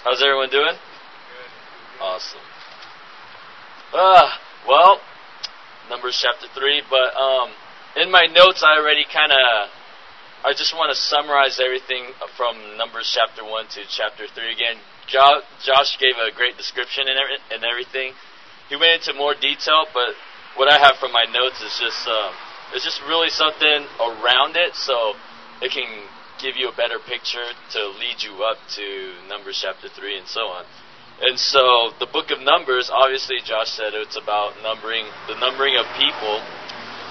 How's everyone doing? Good. Awesome. Uh, well, Numbers chapter 3, but um, in my notes I already kind of, I just want to summarize everything from Numbers chapter 1 to chapter 3 again. Jo- Josh gave a great description and, every- and everything. He went into more detail, but what I have from my notes is just, um, it's just really something around it, so it can give you a better picture to lead you up to Numbers chapter 3 and so on. And so the book of Numbers, obviously Josh said it's about numbering the numbering of people.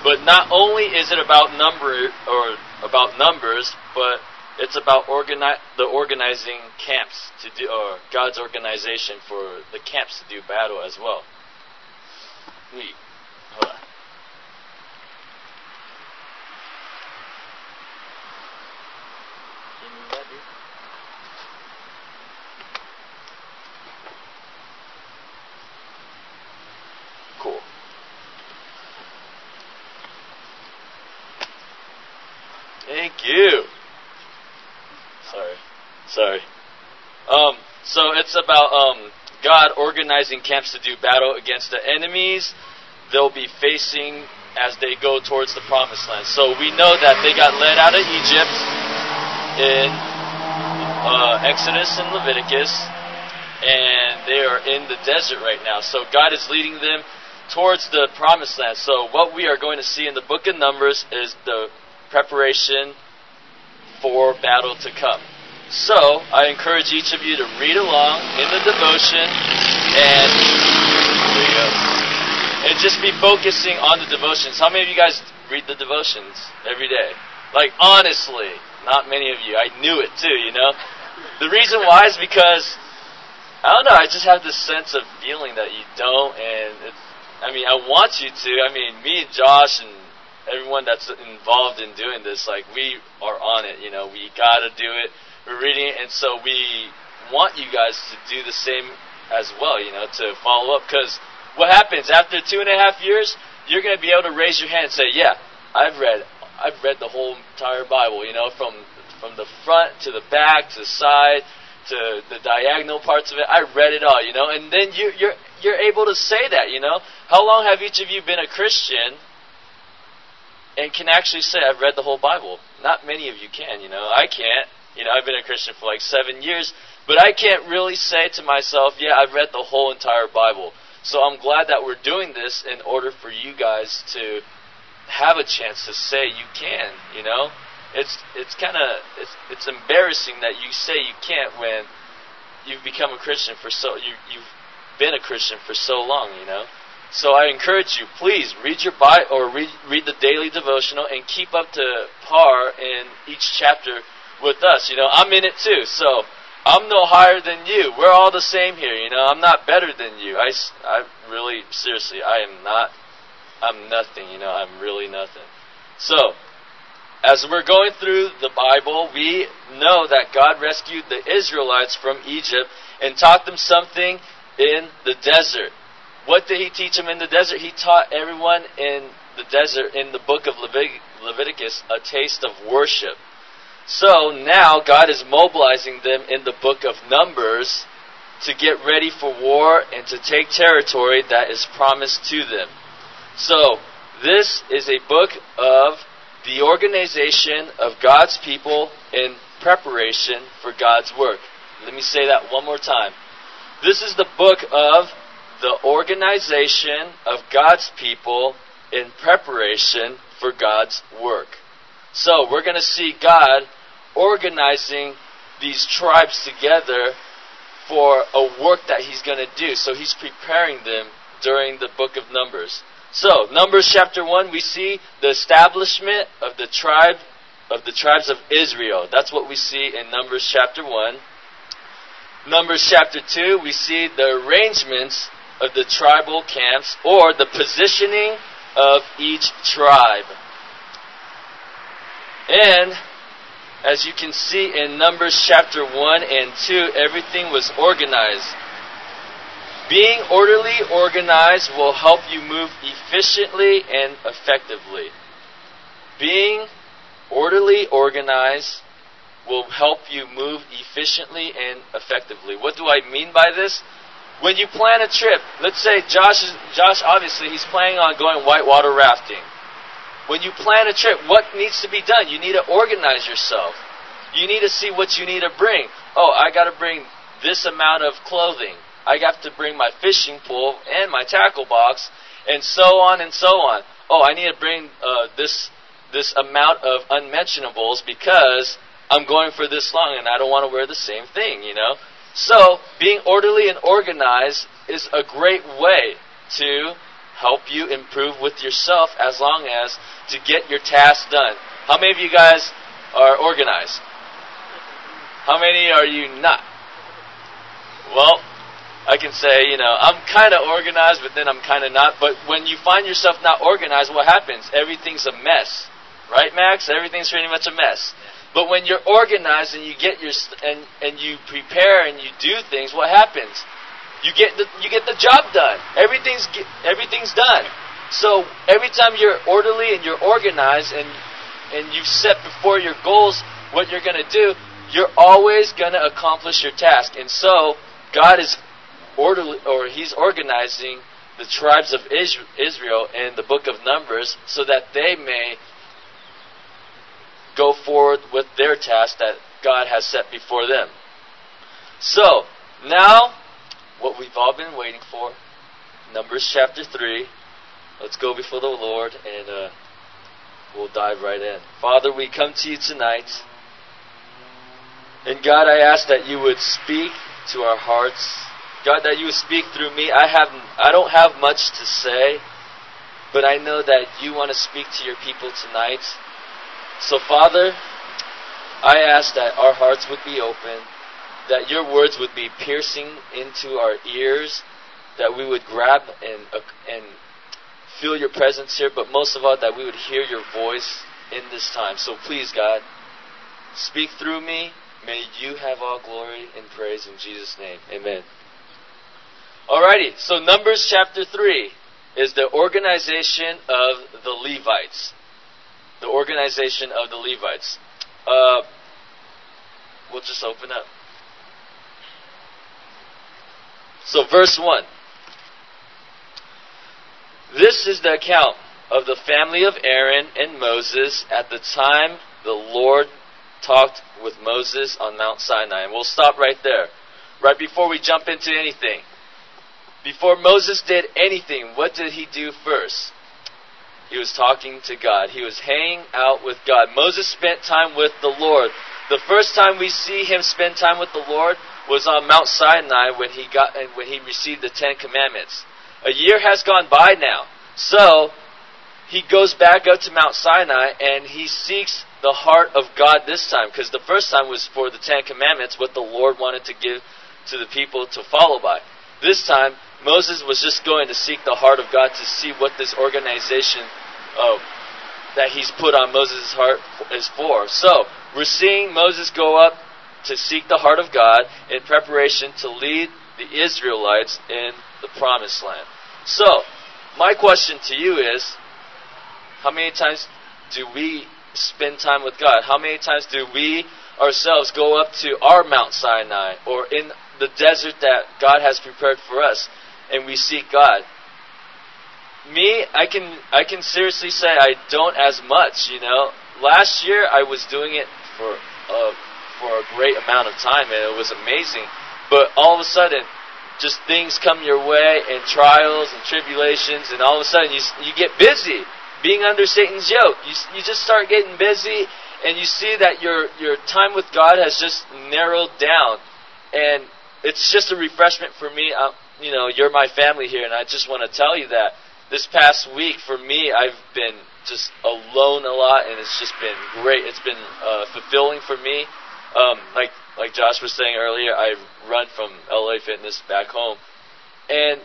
But not only is it about number or about numbers, but it's about organi- the organizing camps to do or God's organization for the camps to do battle as well. Neat. Hold on. Give me that, dude. Cool. Thank you. Sorry. Sorry. Um, so it's about um, God organizing camps to do battle against the enemies they'll be facing as they go towards the promised land. So we know that they got led out of Egypt in uh, Exodus and Leviticus, and they are in the desert right now. So God is leading them towards the promised land. So what we are going to see in the book of Numbers is the preparation for battle to come. So I encourage each of you to read along in the devotion and. And just be focusing on the devotions. How many of you guys read the devotions every day? Like honestly, not many of you. I knew it too, you know. The reason why is because I don't know. I just have this sense of feeling that you don't, and I mean, I want you to. I mean, me and Josh and everyone that's involved in doing this, like we are on it. You know, we got to do it. We're reading it, and so we want you guys to do the same as well. You know, to follow up because what happens after two and a half years? You're going to be able to raise your hand and say, "Yeah, I've read, I've read the whole entire Bible." You know, from from the front to the back to the side to the diagonal parts of it. I read it all, you know, and then you, you're you're able to say that, you know. How long have each of you been a Christian and can actually say I've read the whole Bible? Not many of you can, you know. I can't. You know, I've been a Christian for like seven years, but I can't really say to myself, yeah, I've read the whole entire Bible. So I'm glad that we're doing this in order for you guys to have a chance to say you can, you know it's it's kind of it's, it's embarrassing that you say you can't when you've become a Christian for so you you've been a Christian for so long, you know. So I encourage you, please read your Bible or read read the daily devotional and keep up to par in each chapter with us. You know, I'm in it too, so I'm no higher than you. We're all the same here. You know, I'm not better than you. I I really seriously, I am not. I'm nothing. You know, I'm really nothing. So as we're going through the Bible, we know that God rescued the Israelites from Egypt and taught them something in the desert. What did He teach them in the desert? He taught everyone in the desert, in the book of Levit- Leviticus, a taste of worship. So now God is mobilizing them in the book of Numbers to get ready for war and to take territory that is promised to them. So, this is a book of the organization of God's people in preparation for God's work. Let me say that one more time. This is the book of the organization of God's people in preparation for God's work. So, we're going to see God organizing these tribes together for a work that He's going to do. So, He's preparing them during the book of Numbers. So, Numbers chapter 1, we see the establishment of the tribe of the tribes of Israel. That's what we see in Numbers chapter 1. Numbers chapter 2, we see the arrangements of the tribal camps or the positioning of each tribe. And as you can see in Numbers chapter 1 and 2, everything was organized. Being orderly organized will help you move efficiently and effectively. Being orderly organized will help you move efficiently and effectively. What do I mean by this? When you plan a trip, let's say Josh Josh obviously he's planning on going whitewater rafting. When you plan a trip, what needs to be done? You need to organize yourself. You need to see what you need to bring. Oh, I got to bring this amount of clothing. I have to bring my fishing pole and my tackle box, and so on and so on. Oh, I need to bring uh, this this amount of unmentionables because I'm going for this long and I don't want to wear the same thing, you know? So, being orderly and organized is a great way to help you improve with yourself as long as to get your task done. How many of you guys are organized? How many are you not? Well, I can say, you know, I'm kind of organized, but then I'm kind of not. But when you find yourself not organized, what happens? Everything's a mess. Right, Max? Everything's pretty much a mess. But when you're organized and you get your and and you prepare and you do things, what happens? You get the you get the job done. Everything's everything's done. So every time you're orderly and you're organized and and you've set before your goals what you're going to do, you're always going to accomplish your task. And so God is orderly or he's organizing the tribes of Israel in the book of Numbers so that they may go forward with their task that God has set before them. So, now, what we've all been waiting for, Numbers chapter 3. Let's go before the Lord and uh, we'll dive right in. Father, we come to you tonight. And God, I ask that you would speak to our hearts. God, that you would speak through me. I have I don't have much to say, but I know that you want to speak to your people tonight. So, Father, I ask that our hearts would be open, that your words would be piercing into our ears, that we would grab and, uh, and feel your presence here, but most of all, that we would hear your voice in this time. So, please, God, speak through me. May you have all glory and praise in Jesus' name. Amen. Alrighty, so Numbers chapter 3 is the organization of the Levites the organization of the Levites. Uh, we'll just open up. So, verse 1. This is the account of the family of Aaron and Moses at the time the Lord talked with Moses on Mount Sinai. And we'll stop right there. Right before we jump into anything. Before Moses did anything, what did he do first? He was talking to God. He was hanging out with God. Moses spent time with the Lord. The first time we see him spend time with the Lord was on Mount Sinai when he got when he received the Ten Commandments. A year has gone by now. So he goes back up to Mount Sinai and he seeks the heart of God this time because the first time was for the Ten Commandments, what the Lord wanted to give to the people to follow by. This time Moses was just going to seek the heart of God to see what this organization uh, that he's put on Moses' heart is for. So, we're seeing Moses go up to seek the heart of God in preparation to lead the Israelites in the promised land. So, my question to you is how many times do we spend time with God? How many times do we ourselves go up to our Mount Sinai or in the desert that God has prepared for us and we seek God. Me, I can I can seriously say I don't as much. You know, last year I was doing it for uh, for a great amount of time and it was amazing. But all of a sudden, just things come your way and trials and tribulations, and all of a sudden you you get busy being under Satan's yoke. You you just start getting busy, and you see that your your time with God has just narrowed down, and it's just a refreshment for me. Uh, you know, you're my family here, and I just want to tell you that this past week for me, I've been just alone a lot, and it's just been great. It's been uh, fulfilling for me. Um, like like Josh was saying earlier, I run from LA Fitness back home, and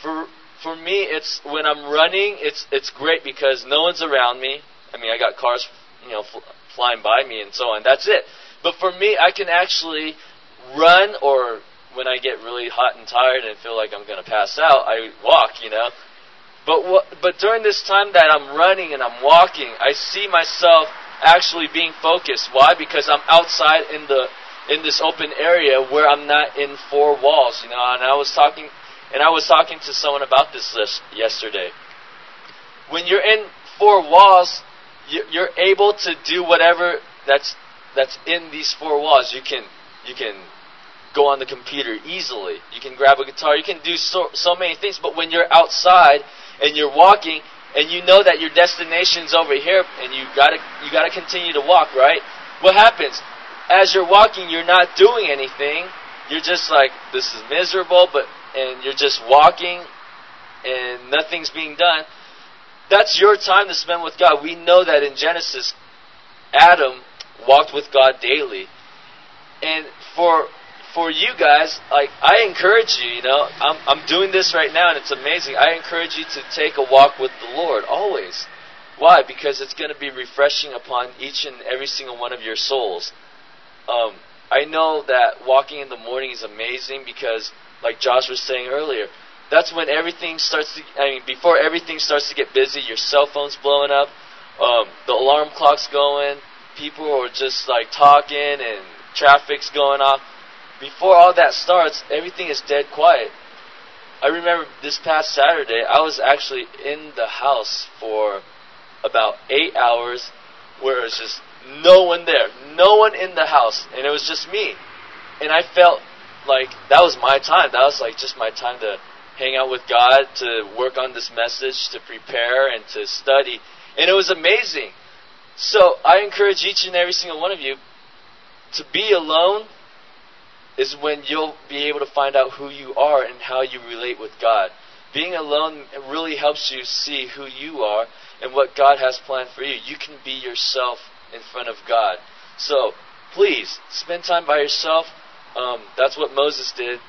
for for me, it's when I'm running, it's it's great because no one's around me. I mean, I got cars, you know, fl- flying by me and so on. That's it. But for me, I can actually run or when I get really hot and tired and feel like I'm to pass out, I walk, you know. But what, but during this time that I'm running and I'm walking, I see myself actually being focused. Why? Because I'm outside in the in this open area where I'm not in four walls, you know. And I was talking and I was talking to someone about this list yesterday. When you're in four walls, you're able to do whatever that's that's in these four walls. You can you can go on the computer easily. You can grab a guitar. You can do so, so many things. But when you're outside and you're walking and you know that your destination's over here and you gotta you gotta continue to walk, right? What happens? As you're walking, you're not doing anything. You're just like, this is miserable, but and you're just walking and nothing's being done. That's your time to spend with God. We know that in Genesis, Adam walked with God daily. And for for you guys, like I encourage you, you know, I'm I'm doing this right now and it's amazing. I encourage you to take a walk with the Lord always. Why? Because it's going to be refreshing upon each and every single one of your souls. Um, I know that walking in the morning is amazing because, like Josh was saying earlier, that's when everything starts to. I mean, before everything starts to get busy, your cell phone's blowing up, um, the alarm clock's going, people are just like talking, and traffic's going off before all that starts, everything is dead quiet. I remember this past Saturday, I was actually in the house for about eight hours where it was just no one there, no one in the house, and it was just me. And I felt like that was my time. That was like just my time to hang out with God, to work on this message, to prepare, and to study. And it was amazing. So I encourage each and every single one of you to be alone is when you'll be able to find out who you are and how you relate with God. Being alone really helps you see who you are and what God has planned for you. You can be yourself in front of God. So, please, spend time by yourself. Um, that's what Moses did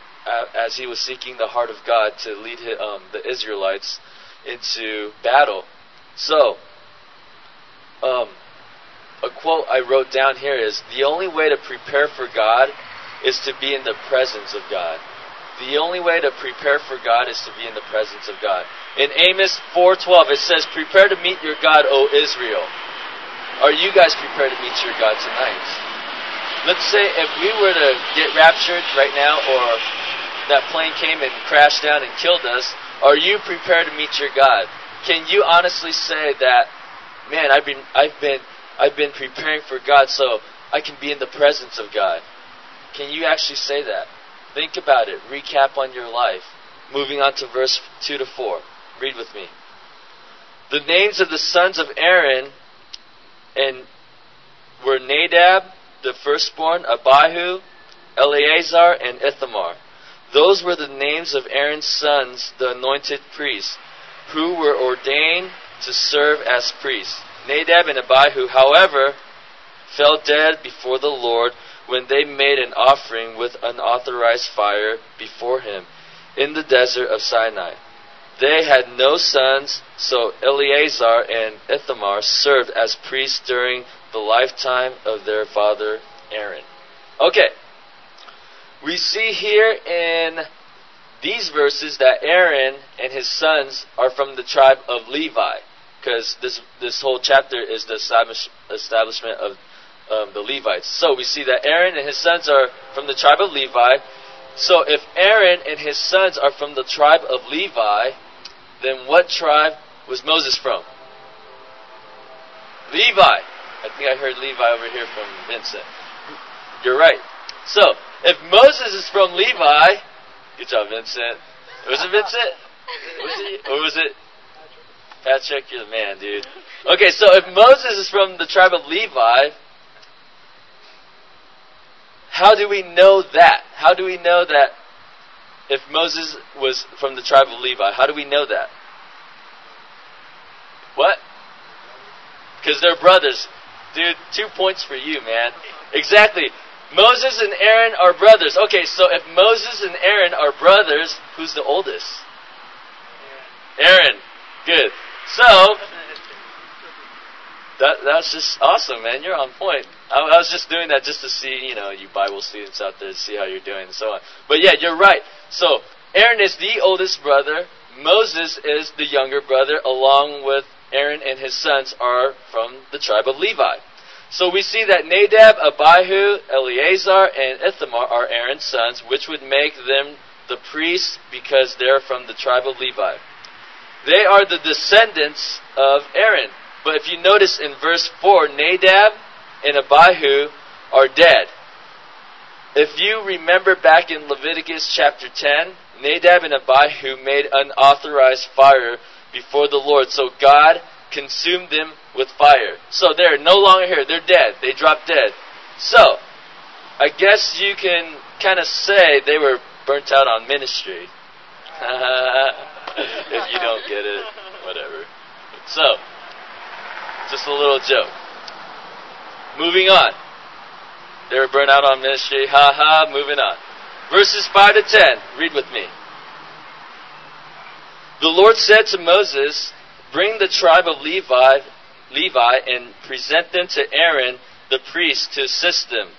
as he was seeking the heart of God to lead his, um, the Israelites into battle. So, um, a quote I wrote down here is The only way to prepare for God is to be in the presence of God. The only way to prepare for God is to be in the presence of God. In Amos 4:12 it says, "Prepare to meet your God, O Israel." Are you guys prepared to meet your God tonight? Let's say if we were to get raptured right now or that plane came and crashed down and killed us, are you prepared to meet your God? Can you honestly say that, man, I've been I've been I've been preparing for God so I can be in the presence of God? Can you actually say that? Think about it. Recap on your life. Moving on to verse 2 to 4. Read with me. The names of the sons of Aaron and were Nadab, the firstborn, Abihu, Eleazar, and Ithamar. Those were the names of Aaron's sons, the anointed priests, who were ordained to serve as priests. Nadab and Abihu, however, fell dead before the Lord when they made an offering with unauthorized fire before him in the desert of Sinai. They had no sons, so Eleazar and Ithamar served as priests during the lifetime of their father Aaron. Okay, we see here in these verses that Aaron and his sons are from the tribe of Levi, because this this whole chapter is the establishment of um, the Levites. So we see that Aaron and his sons are from the tribe of Levi. So if Aaron and his sons are from the tribe of Levi, then what tribe was Moses from? Levi. I think I heard Levi over here from Vincent. You're right. So, if Moses is from Levi, good job, Vincent. Was it Vincent? Was it, or was it Patrick? You're the man, dude. Okay, so if Moses is from the tribe of Levi, how do we know that? How do we know that if Moses was from the tribe of Levi? How do we know that? What? Because they're brothers. Dude, two points for you, man. Exactly. Moses and Aaron are brothers. Okay, so if Moses and Aaron are brothers, who's the oldest? Aaron. Good. So, that that's just awesome, man. You're on point. I, I, was just doing that just to see, you know, you Bible students out there see how you're doing and so on. But yeah, you're right. So Aaron is the oldest brother. Moses is the younger brother, along with Aaron and his sons are from the tribe of Levi. So we see that Nadab, Abihu, Eleazar, and Ithamar are Aaron's sons, which would make them the priests because they're from the tribe of Levi. They are the descendants of Aaron. But if you notice in verse 4, Nadab and Abihu are dead. If you remember back in Leviticus chapter 10, Nadab and Abihu made unauthorized fire before the Lord. So God consumed them with fire. So they're no longer here. They're dead. They dropped dead. So, I guess you can kind of say they were burnt out on ministry. if you don't get it, whatever. So, just a little joke. Moving on. They were burnt out on ministry. Ha ha, moving on. Verses 5 to 10. Read with me. The Lord said to Moses, Bring the tribe of Levi, Levi and present them to Aaron the priest to assist them.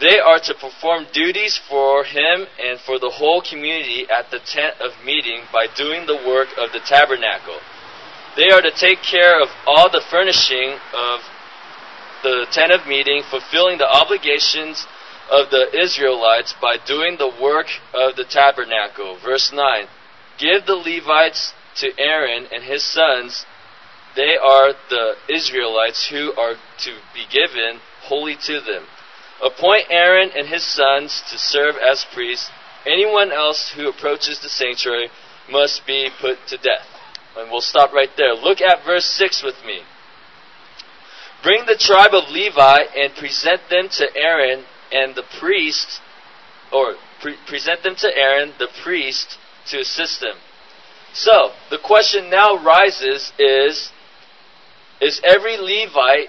They are to perform duties for him and for the whole community at the tent of meeting by doing the work of the tabernacle. They are to take care of all the furnishing of the tent of meeting, fulfilling the obligations of the Israelites by doing the work of the tabernacle. Verse 9 Give the Levites to Aaron and his sons, they are the Israelites who are to be given wholly to them. Appoint Aaron and his sons to serve as priests. Anyone else who approaches the sanctuary must be put to death. And we'll stop right there. Look at verse 6 with me. Bring the tribe of Levi and present them to Aaron and the priest, or pre- present them to Aaron the priest to assist them. So, the question now rises is Is every Levite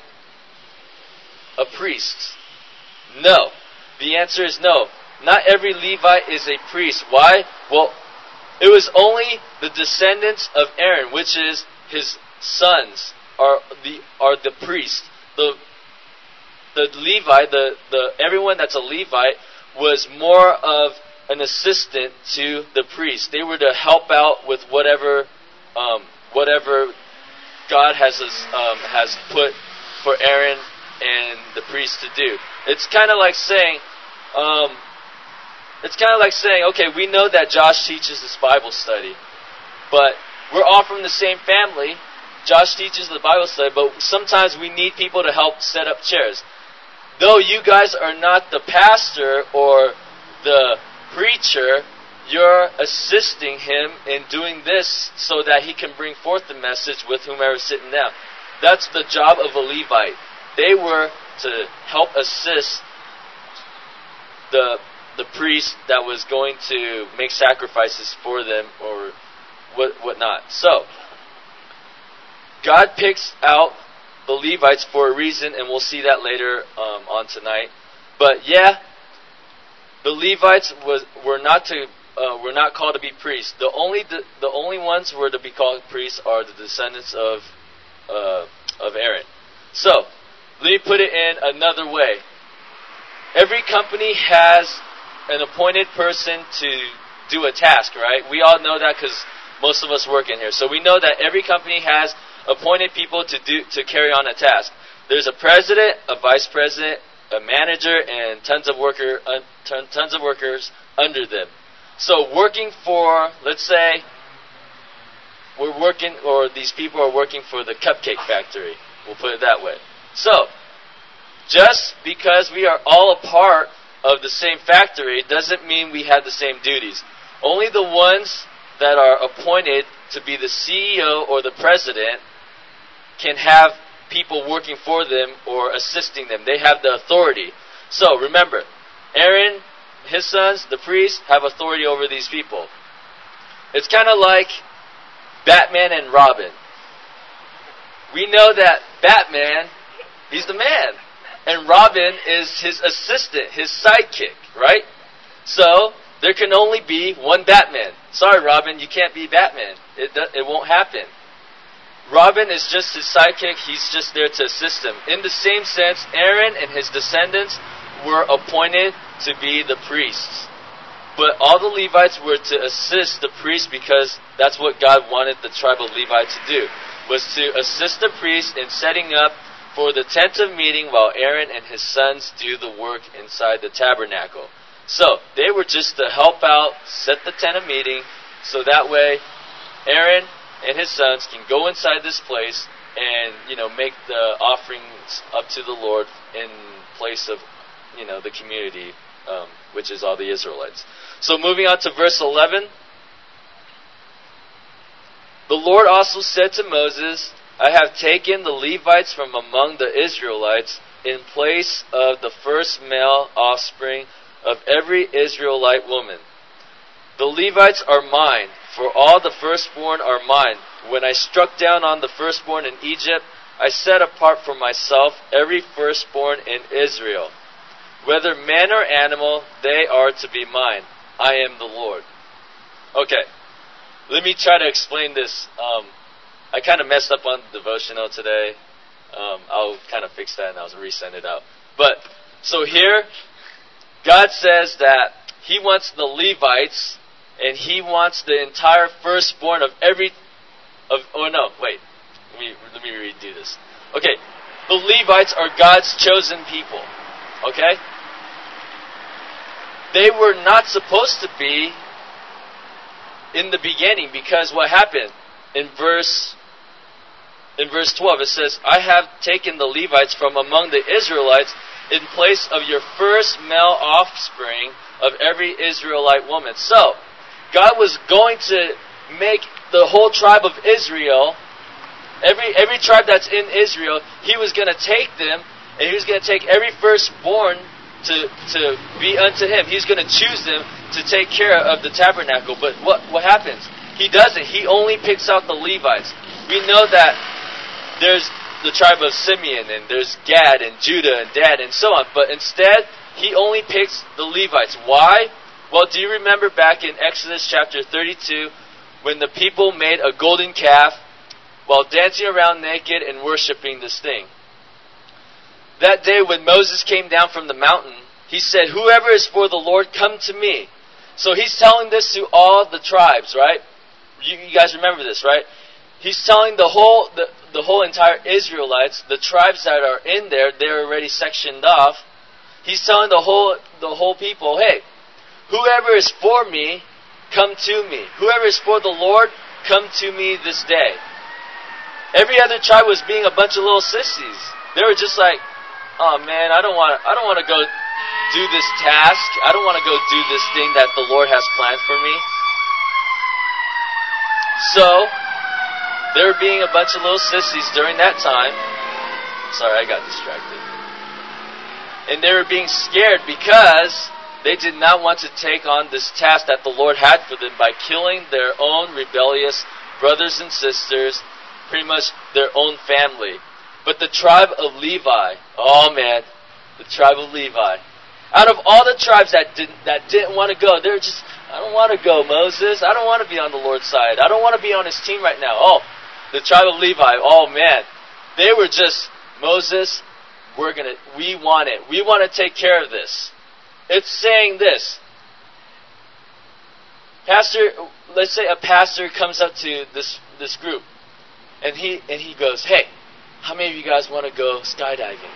a priest? No. The answer is no. Not every Levite is a priest. Why? Well, it was only the descendants of Aaron, which is his sons, are the are the priests. The the Levite, the, the everyone that's a Levite was more of an assistant to the priest. They were to help out with whatever, um, whatever God has um, has put for Aaron and the priest to do. It's kind of like saying, um, it's kind of like saying, okay, we know that Josh teaches this Bible study, but we're all from the same family. Josh teaches the Bible study, but sometimes we need people to help set up chairs. Though you guys are not the pastor or the preacher, you're assisting him in doing this so that he can bring forth the message with whomever is sitting down. That's the job of a Levite. They were to help assist the the priest that was going to make sacrifices for them or what whatnot. So God picks out the Levites for a reason, and we'll see that later um, on tonight. But yeah, the Levites was, were not to uh, were not called to be priests. The only the, the only ones who were to be called priests are the descendants of uh, of Aaron. So let me put it in another way. Every company has an appointed person to do a task, right? We all know that because most of us work in here. So we know that every company has appointed people to do to carry on a task. There's a president, a vice president, a manager and tons of worker uh, tons of workers under them. So working for, let's say, we're working, or these people are working for the cupcake factory. We'll put it that way. So, just because we are all a part of the same factory doesn't mean we have the same duties. Only the ones that are appointed to be the CEO or the president can have people working for them or assisting them. They have the authority. So remember, Aaron, his sons, the priests, have authority over these people. It's kind of like Batman and Robin. We know that Batman, he's the man. And Robin is his assistant, his sidekick, right? So, there can only be one Batman. Sorry, Robin, you can't be Batman. It, it won't happen. Robin is just his sidekick, he's just there to assist him. In the same sense, Aaron and his descendants were appointed to be the priests. But all the Levites were to assist the priests because that's what God wanted the tribe of Levi to do, was to assist the priests in setting up for the tent of meeting while Aaron and his sons do the work inside the tabernacle. So, they were just to help out, set the tent of meeting, so that way Aaron and his sons can go inside this place and, you know, make the offerings up to the Lord in place of, you know, the community, um, which is all the Israelites. So moving on to verse 11. The Lord also said to Moses, I have taken the Levites from among the Israelites in place of the first male offspring of every Israelite woman. The Levites are mine, for all the firstborn are mine. When I struck down on the firstborn in Egypt, I set apart for myself every firstborn in Israel. Whether man or animal, they are to be mine. I am the Lord. Okay, let me try to explain this. Um, I kind of messed up on the devotional today. Um, I'll kind of fix that and I'll resend it out. But so here, God says that He wants the Levites and He wants the entire firstborn of every. Of oh no, wait. Let me let me redo this. Okay, the Levites are God's chosen people. Okay, they were not supposed to be in the beginning because what happened in verse in verse 12 it says I have taken the Levites from among the Israelites in place of your first male offspring of every Israelite woman. So, God was going to make the whole tribe of Israel every every tribe that's in Israel, he was going to take them and he was going to take every firstborn to to be unto him. He's going to choose them to take care of the tabernacle. But what, what happens? He doesn't. He only picks out the Levites. We know that there's the tribe of Simeon and there's Gad and Judah and Dan and so on. But instead, he only picks the Levites. Why? Well, do you remember back in Exodus chapter 32 when the people made a golden calf while dancing around naked and worshiping this thing? That day when Moses came down from the mountain, he said, Whoever is for the Lord, come to me. So he's telling this to all the tribes, right? You, you guys remember this, right? He's telling the whole the, the whole entire Israelites, the tribes that are in there, they're already sectioned off. He's telling the whole the whole people, hey, whoever is for me, come to me. Whoever is for the Lord, come to me this day. Every other tribe was being a bunch of little sissies. They were just like, oh man, I don't want I don't want to go do this task. I don't want to go do this thing that the Lord has planned for me. So, there being a bunch of little sissies during that time. Sorry, I got distracted. And they were being scared because they did not want to take on this task that the Lord had for them by killing their own rebellious brothers and sisters, pretty much their own family. But the tribe of Levi, oh man, the tribe of Levi, out of all the tribes that didn't, that didn't want to go, they're just, I don't want to go, Moses. I don't want to be on the Lord's side. I don't want to be on his team right now. Oh, the tribe of Levi, oh man. They were just, Moses, we're gonna, we want it. We want to take care of this. It's saying this. Pastor, let's say a pastor comes up to this, this group, and he, and he goes, hey, how many of you guys want to go skydiving?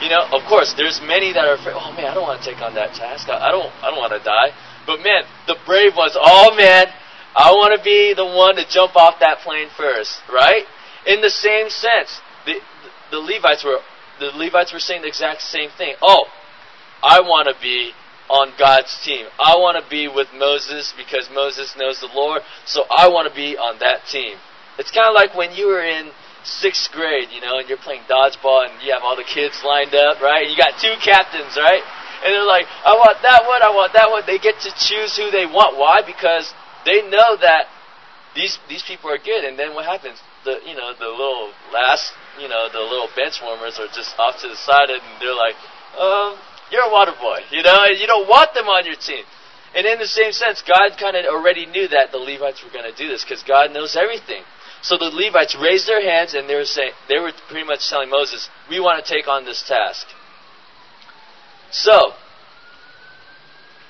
You know, of course, there's many that are afraid. Oh man, I don't want to take on that task. I don't, I don't want to die. But man, the brave ones. Oh man, I want to be the one to jump off that plane first, right? In the same sense, the the Levites were the Levites were saying the exact same thing. Oh, I want to be on God's team. I want to be with Moses because Moses knows the Lord, so I want to be on that team. It's kind of like when you were in sixth grade, you know, and you're playing dodgeball and you have all the kids lined up, right? And you got two captains, right? And they're like, I want that one, I want that one. They get to choose who they want. Why? Because they know that these these people are good. And then what happens? The you know the little last you know the little bench warmers are just off to the side, and they're like, um, you're a water boy, you know, you don't want them on your team. And in the same sense, God kind of already knew that the Levites were going to do this because God knows everything. So the Levites raised their hands and they were saying they were pretty much telling Moses, "We want to take on this task." So,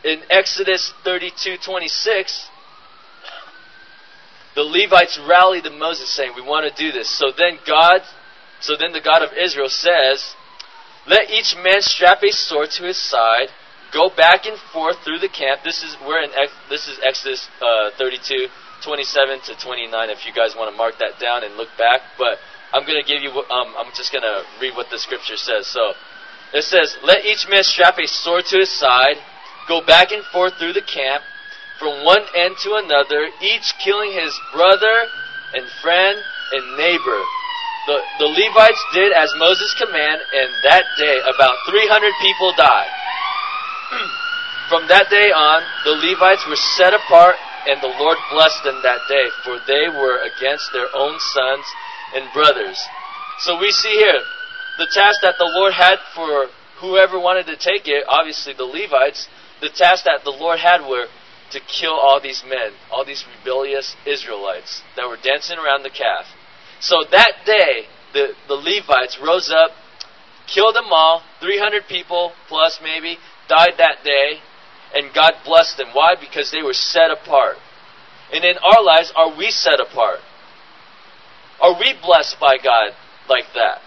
in Exodus 32:26, the Levites rallied to Moses saying, "We want to do this." So then God So then the God of Israel says, Let each man strap a sword to his side, go back and forth through the camp. This is we're in this is Exodus uh, 32, 27 to 29. If you guys want to mark that down and look back, but I'm to give you. Um, I'm just to read what the scripture says. So it says, "Let each man strap a sword to his side, go back and forth through the camp, from one end to another, each killing his brother and friend and neighbor." The, the Levites did as Moses commanded, and that day about 300 people died. From that day on, the Levites were set apart, and the Lord blessed them that day, for they were against their own sons and brothers. So we see here the task that the Lord had for whoever wanted to take it, obviously the Levites, the task that the Lord had were to kill all these men, all these rebellious Israelites that were dancing around the calf. So that day, the, the Levites rose up, killed them all, 300 people plus maybe, died that day, and God blessed them. Why? Because they were set apart. And in our lives, are we set apart? Are we blessed by God like that?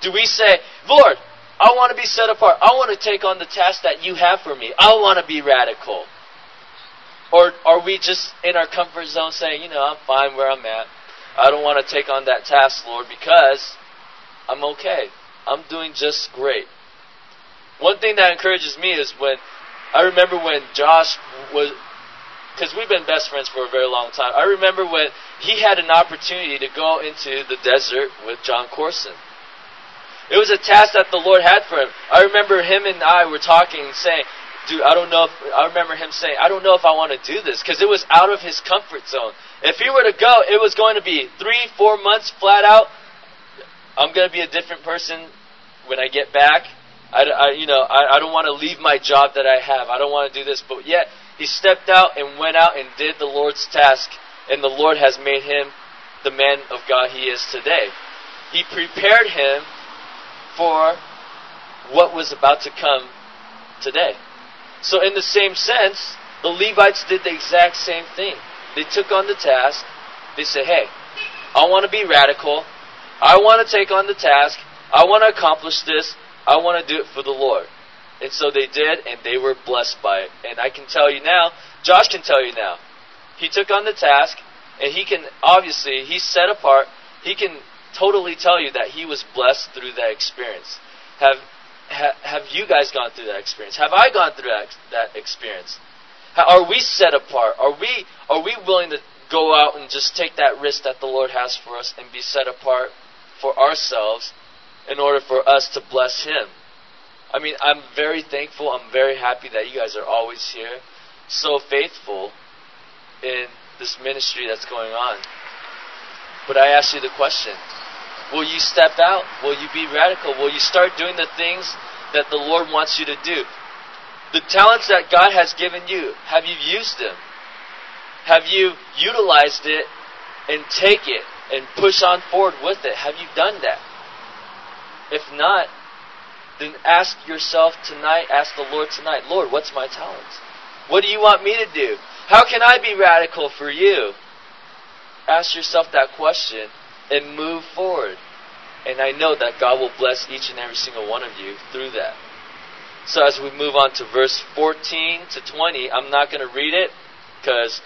Do we say, Lord, I want to be set apart. I want to take on the task that you have for me. I want to be radical. Or are we just in our comfort zone saying, you know, I'm fine where I'm at. I don't want to take on that task, Lord, because I'm okay. I'm doing just great. One thing that encourages me is when I remember when Josh was, because we've been best friends for a very long time. I remember when he had an opportunity to go into the desert with John Courson. It was a task that the Lord had for him. I remember him and I were talking, and saying, "Dude, I don't know if I remember him saying, I don't know if I want to do this because it was out of his comfort zone. If he were to go, it was going to be three, four months flat out. I'm going to be a different person when I get back. I, I you know, I, I don't want to leave my job that I have. I don't want to do this. But yet, he stepped out and went out and did the Lord's task, and the Lord has made him the man of God he is today. He prepared him for what was about to come today. So, in the same sense, the Levites did the exact same thing. They took on the task. They said, hey, I want to be radical. I want to take on the task. I want to accomplish this. I want to do it for the Lord. And so they did, and they were blessed by it. And I can tell you now, Josh can tell you now, he took on the task, and he can, obviously, he's set apart. He can totally tell you that he was blessed through that experience. Have, ha, have you guys gone through that experience? Have I gone through that, that experience? Are we set apart? Are we, are we willing to go out and just take that risk that the Lord has for us and be set apart for ourselves in order for us to bless Him? I mean, I'm very thankful. I'm very happy that you guys are always here, so faithful in this ministry that's going on. But I ask you the question Will you step out? Will you be radical? Will you start doing the things that the Lord wants you to do? The talents that God has given you, have you used them? Have you utilized it and take it and push on forward with it? Have you done that? If not, then ask yourself tonight, ask the Lord tonight, Lord, what's my talents? What do you want me to do? How can I be radical for you? Ask yourself that question and move forward. And I know that God will bless each and every single one of you through that. So as we move on to verse 14 to 20, I'm not going to read it because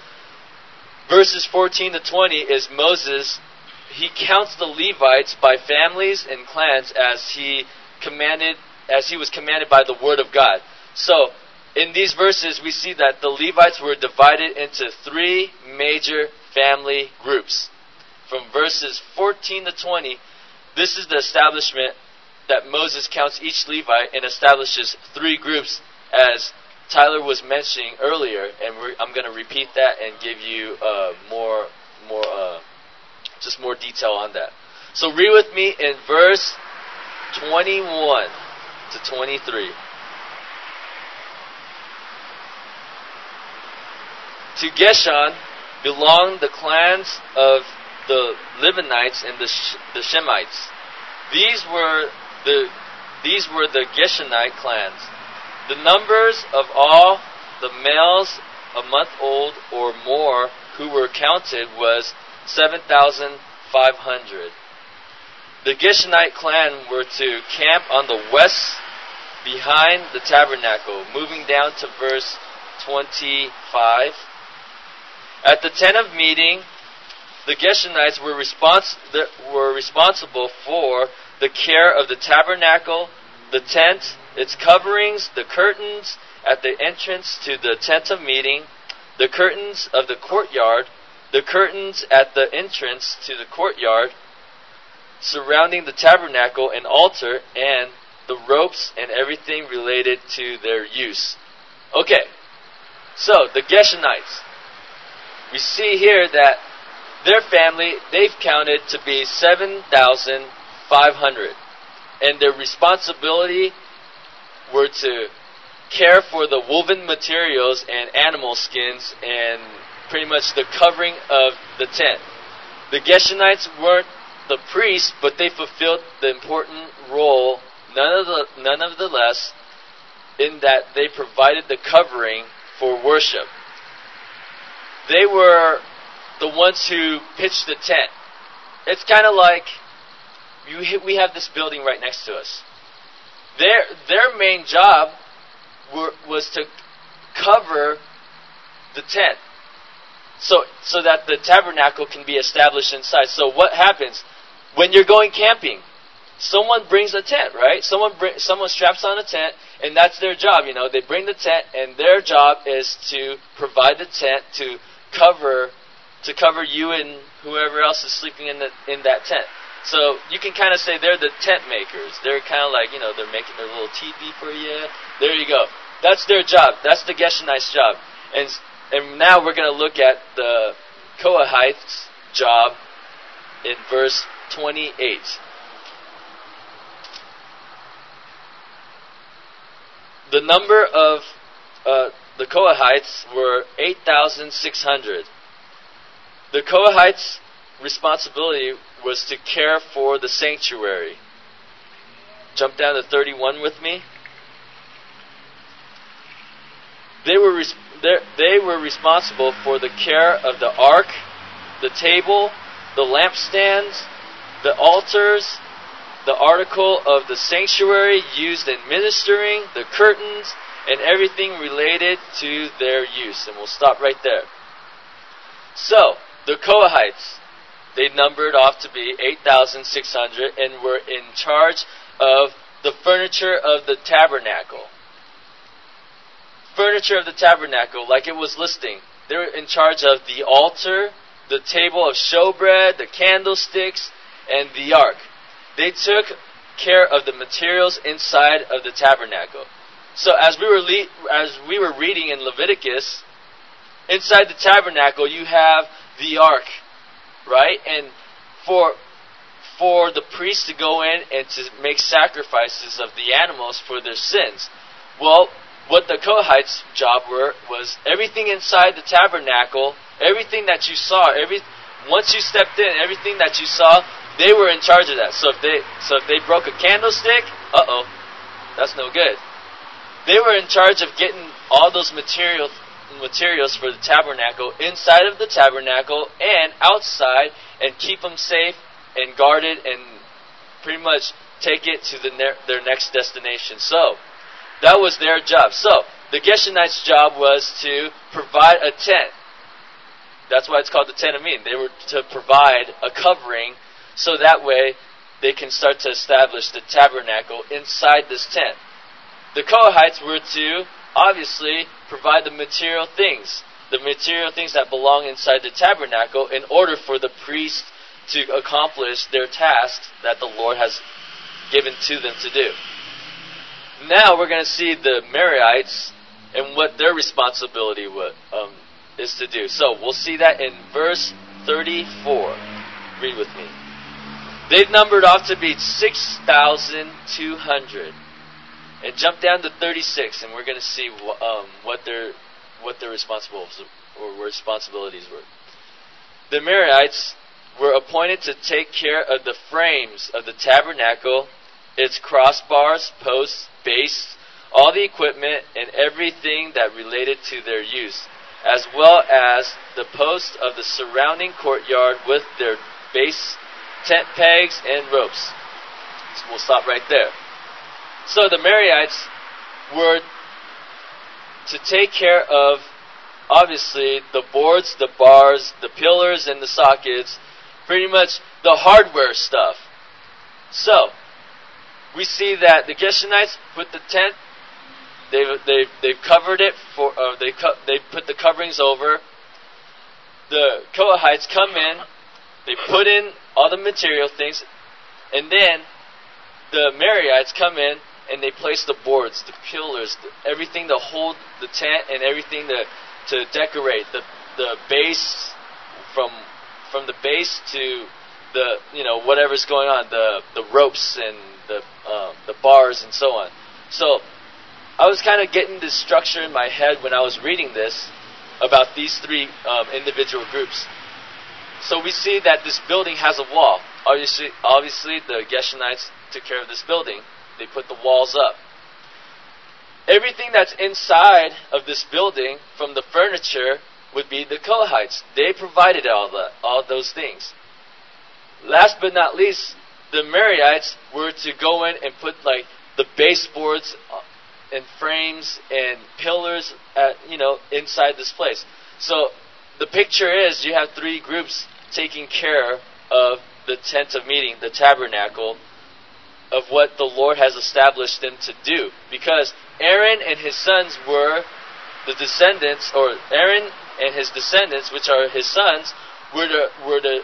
verses 14 to 20 is Moses. He counts the Levites by families and clans as he commanded, as he was commanded by the word of God. So in these verses, we see that the Levites were divided into three major family groups. From verses 14 to 20, this is the establishment that Moses counts each Levite and establishes three groups as Tyler was mentioning earlier, and I'm going to repeat that and give you uh, more, more, uh, just more detail on that. So read with me in verse 21 to 23. To Gershon belonged the clans of the Libanites and the, Sh- the Shemites. These were the, these were the Gershonite clans. The numbers of all the males a month old or more who were counted was 7,500. the Gershonite clan were to camp on the west behind the tabernacle, moving down to verse 25. At the tent of meeting, the Gershonites were, respons- were responsible for the care of the tabernacle, the tent, its coverings, the curtains at the entrance to the tent of meeting, the curtains of the courtyard, the curtains at the entrance to the courtyard, surrounding the tabernacle and altar, and the ropes and everything related to their use. Okay, so the Gershonites. We see here that their family, they've counted to be 7,500. And their responsibility were to care for the woven materials and animal skins and pretty much the covering of the tent. The Gershonites weren't the priests, but they fulfilled the important role, none of the, none of the less, in that they provided the covering for worship. They were the ones who pitched the tent. It's kind of like you, we have this building right next to us. Their their main job were, was to cover the tent, so so that the tabernacle can be established inside. So what happens when you're going camping? Someone brings a tent, right? Someone bring, someone straps on a tent, and that's their job. You know, they bring the tent, and their job is to provide the tent to cover to cover you and whoever else is sleeping in the in that tent. So you can kind of say they're the tent makers. They're kind of like you know they're making their little teepee for you. There you go. That's their job. That's the Gershonite's job. And and now we're going to look at the Kohathites' job in verse 28. The number of uh, the Kohathites were 8,600. The Kohathites' responsibility was to care for the sanctuary. Jump down to 31 with me. They were, res- they were responsible for the care of the ark, the table, the lampstands, the altars, the article of the sanctuary used in ministering, the curtains, and everything related to their use. And we'll stop right there. So, the Kohathites, they numbered off to be 8,600 and were in charge of the furniture of the tabernacle. Furniture of the tabernacle, like it was listing. They were in charge of the altar, the table of showbread, the candlesticks, and the ark. They took care of the materials inside of the tabernacle. So as we were le- as we were reading in Leviticus, inside the tabernacle you have the ark, right? And for for the priests to go in and to make sacrifices of the animals for their sins. Well, what the Kohathites' job were was everything inside the tabernacle, everything that you saw, every once you stepped in, everything that you saw, they were in charge of that. So if they so if they broke a candlestick, uh oh, that's no good. They were in charge of getting all those materials materials for the tabernacle inside of the tabernacle and outside and keep them safe and guarded and pretty much take it to the ne- their next destination. So, that was their job. So, the Gershonites' job was to provide a tent. That's why it's called the tent of meeting. They were to provide a covering so that way they can start to establish the tabernacle inside this tent. The Kohathites were to obviously provide the material things, the material things that belong inside the tabernacle in order for the priest to accomplish their task that the Lord has given to them to do. Now we're going to see the Merarites and what their responsibility um, is to do. So we'll see that in verse 34. Read with me. They've numbered off to be 6,200 and jump down to 36, and we're going to see um, what their what their responsibilities or responsibilities were. The Merarites were appointed to take care of the frames of the tabernacle, its crossbars, posts, base, all the equipment, and everything that related to their use, as well as the posts of the surrounding courtyard with their base tent pegs and ropes. So we'll stop right there. So the Merarites were to take care of, obviously, the boards, the bars, the pillars, and the sockets, pretty much the hardware stuff. So, we see that the Gershonites put the tent, they've, they've, they've covered it, for, uh, they, co- they put the coverings over. The Kohathites come in, they put in all the material things, and then the Merarites come in and they place the boards, the pillars, the, everything to hold the tent and everything to to decorate the the base from from the base to the you know whatever's going on the the ropes and the um, the bars and so on. So I was kind of getting this structure in my head when I was reading this about these three um, individual groups. So we see that this building has a wall. Obviously, obviously the Gershonites took care of this building. They put the walls up. Everything that's inside of this building, from the furniture, would be the Kohathites. They provided all that, all those things. Last but not least, the Merarites were to go in and put like the baseboards uh, and frames and pillars, at, you know, inside this place. So the picture is you have three groups taking care of the tent of meeting, the tabernacle, of what the Lord has established them to do. Because Aaron and his sons were the descendants, or Aaron and his descendants, which are his sons, were to, were to,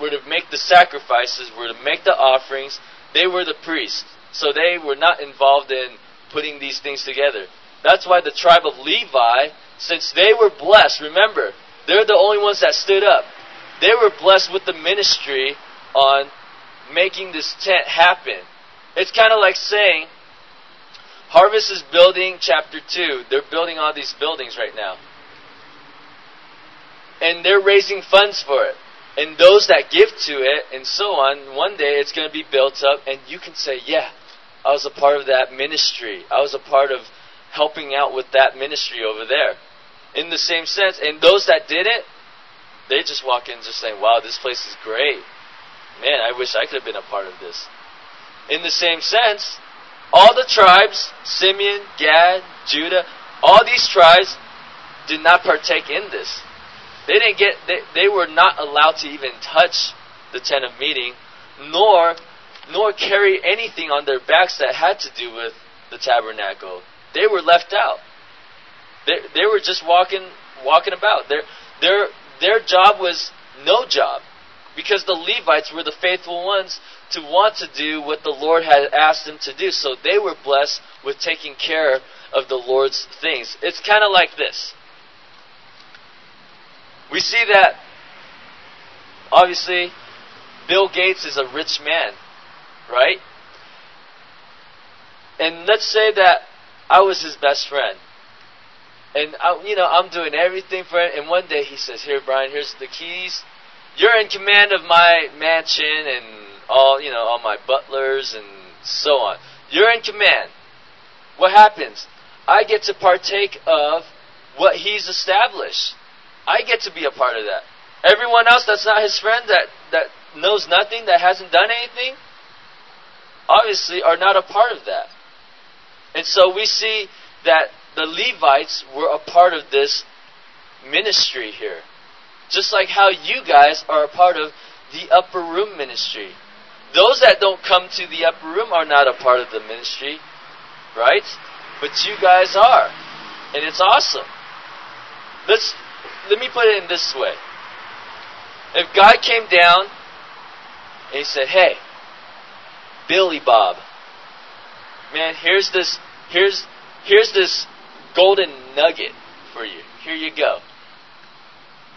were to make the sacrifices, were to make the offerings. They were the priests. So they were not involved in putting these things together. That's why the tribe of Levi, since they were blessed, remember, they're the only ones that stood up. They were blessed with the ministry on making this tent happen. It's kind of like saying, Harvest is building chapter 2. They're building all these buildings right now. And they're raising funds for it. And those that give to it and so on, one day it's going to be built up and you can say, yeah, I was a part of that ministry. I was a part of helping out with that ministry over there. In the same sense, and those that did it, they just walk in just saying, wow, this place is great. Man, I wish I could have been a part of this. In the same sense, all the tribes, Simeon, Gad, Judah, all these tribes did not partake in this. They didn't get they, they were not allowed to even touch the tent of meeting, nor nor carry anything on their backs that had to do with the tabernacle. They were left out. They, they were just walking walking about. Their their their job was no job because the Levites were the faithful ones to want to do what the Lord had asked them to do. So they were blessed with taking care of the Lord's things. It's kind of like this. We see that, obviously, Bill Gates is a rich man, right? And let's say that I was his best friend. And, I, you know, I'm doing everything for him. And one day he says, Here, Brian, here's the keys you're in command of my mansion and all, you know, all my butlers and so on. You're in command. What happens? I get to partake of what he's established. I get to be a part of that. Everyone else that's not his friend, that, that knows nothing, that hasn't done anything, obviously are not a part of that. And so we see that the Levites were a part of this ministry here. Just like how you guys are a part of the upper room ministry. Those that don't come to the upper room are not a part of the ministry, right? But you guys are. And it's awesome. Let's let me put it in this way. If God came down and he said, Hey, Billy Bob, man, here's this here's here's this golden nugget for you. Here you go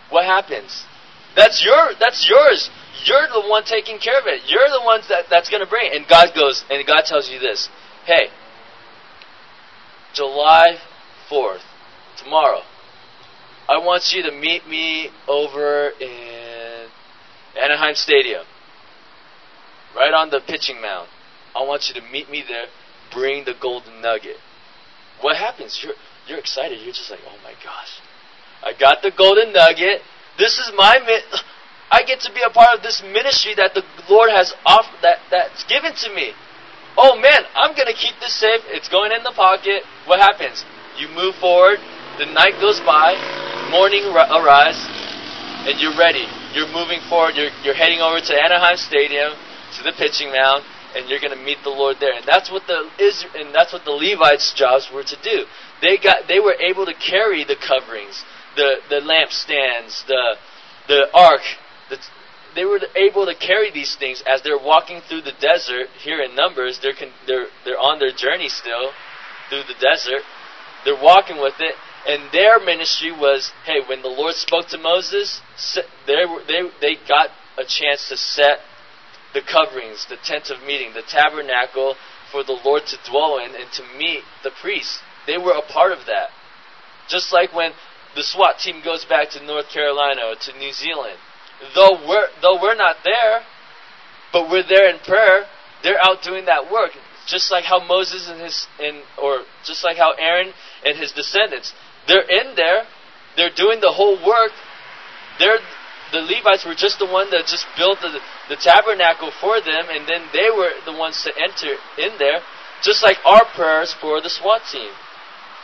what happens? That's your that's yours. You're the one taking care of it. You're the ones that that's to bring it. And God goes and God tells you this. Hey, July 4th, tomorrow, I want you to meet me over in Anaheim Stadium. Right on the pitching mound. I want you to meet me there. Bring the golden nugget. What happens? You're you're excited. You're just like, oh my gosh. I got the golden nugget. This is my I get to be a part of this ministry that the Lord has off that that's given to me. Oh man, I'm gonna keep this safe. It's going in the pocket. What happens? You move forward. The night goes by. Morning arrives, and you're ready. You're moving forward. You're you're heading over to Anaheim Stadium to the pitching mound, and you're gonna meet the Lord there. And that's what the is and that's what the Levites' jobs were to do. They got they were able to carry the coverings, the the lampstands, the the ark, the, they were able to carry these things as they're walking through the desert here in Numbers. They're con- they're they're on their journey still through the desert. They're walking with it, and their ministry was, hey, when the Lord spoke to Moses, they they they got a chance to set the coverings, the tent of meeting, the tabernacle for the Lord to dwell in and to meet the priests. They were a part of that. Just like when the SWAT team goes back to North Carolina or to New Zealand, though we're though we're not there, but we're there in prayer. They're out doing that work, just like how Moses and his and or just like how Aaron and his descendants. They're in there. They're doing the whole work. They're the Levites were just the one that just built the, the tabernacle for them, and then they were the ones to enter in there, just like our prayers for the SWAT team.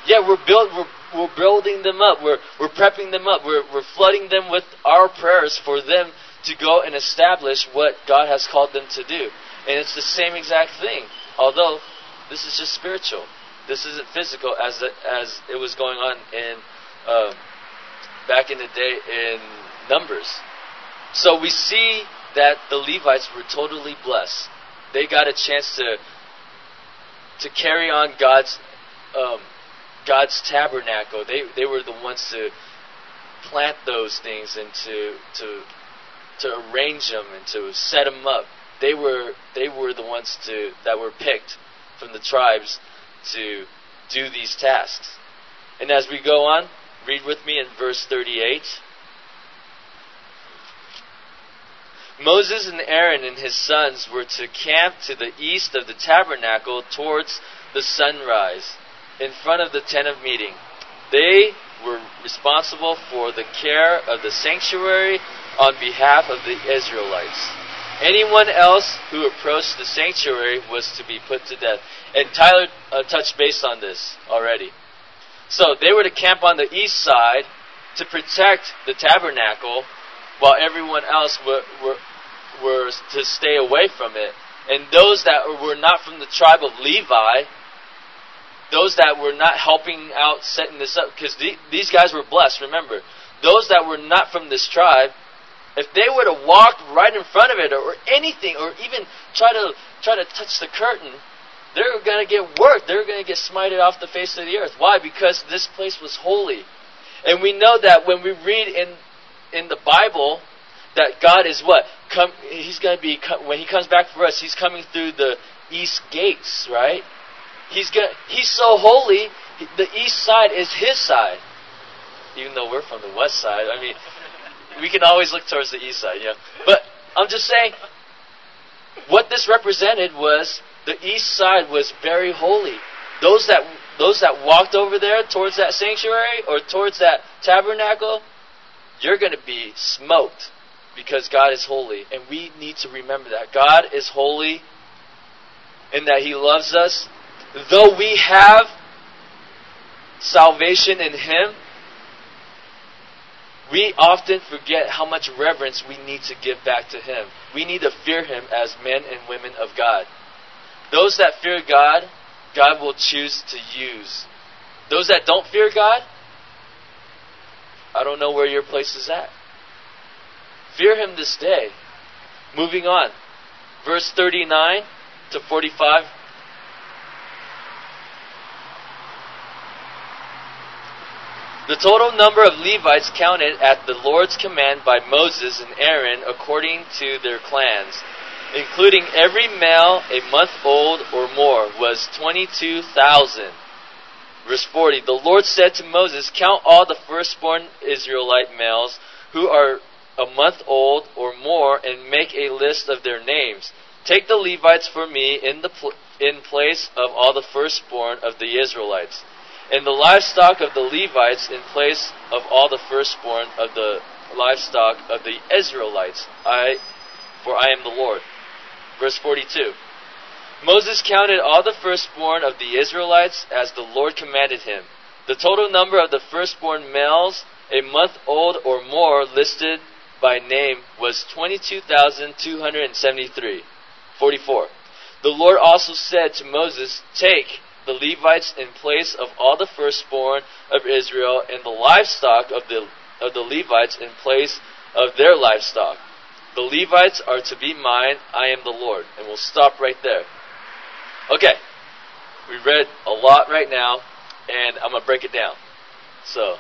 Yeah, we're built. We're we're building them up. We're, we're prepping them up. We're, we're flooding them with our prayers for them to go and establish what God has called them to do. And it's the same exact thing. Although this is just spiritual. This isn't physical as it, as it was going on in uh, back in the day in Numbers. So we see that the Levites were totally blessed. They got a chance to to carry on God's um, God's tabernacle. They they were the ones to plant those things and to to to arrange them and to set them up. They were they were the ones to that were picked from the tribes to do these tasks. And as we go on, read with me in verse 38. Moses and Aaron and his sons were to camp to the east of the tabernacle towards the sunrise in front of the tent of meeting. They were responsible for the care of the sanctuary on behalf of the Israelites. Anyone else who approached the sanctuary was to be put to death. And Tyler uh, touched base on this already. So they were to camp on the east side to protect the tabernacle, while everyone else were, were, were to stay away from it. And those that were not from the tribe of Levi those that were not helping out setting this up, because the, these guys were blessed, remember. Those that were not from this tribe, if they were to walk right in front of it or, or anything, or even try to try to touch the curtain, they're going to get worked. They're going to get smited off the face of the earth. Why? Because this place was holy. And we know that when we read in in the Bible that God is what? Come, he's to be when he comes back for us. He's coming through the east gates, right? He's got, he's so holy, the east side is his side. Even though we're from the west side, I mean, we can always look towards the east side, yeah. But I'm just saying, what this represented was the east side was very holy. Those that those that walked over there towards that sanctuary or towards that tabernacle, you're going to be smoked because God is holy, and we need to remember that God is holy, and that He loves us, though we have salvation in Him, we often forget how much reverence we need to give back to Him. We need to fear Him as men and women of God. Those that fear God, God will choose to use. Those that don't fear God, I don't know where your place is at. Fear Him this day. Moving on. Verse 39 to 45. The total number of Levites counted at the Lord's command by Moses and Aaron according to their clans, including every male a month old or more, was 22,000. Verse 40 The Lord said to Moses, Count all the firstborn Israelite males who are a month old or more and make a list of their names. Take the Levites for me in, the pl- in place of all the firstborn of the Israelites and the livestock of the Levites in place of all the firstborn of the livestock of the Israelites. I, for I am the Lord. Verse 42. Moses counted all the firstborn of the Israelites as the Lord commanded him. The total number of the firstborn males, a month old or more, listed by name was 22,273. 44. The Lord also said to Moses, Take the Levites in place of all the firstborn of Israel, and the livestock of the, of the Levites in place of their livestock. The Levites are to be mine, I am the Lord. And we'll stop right there. Okay, we read a lot right now, and I'm going to break it down. So,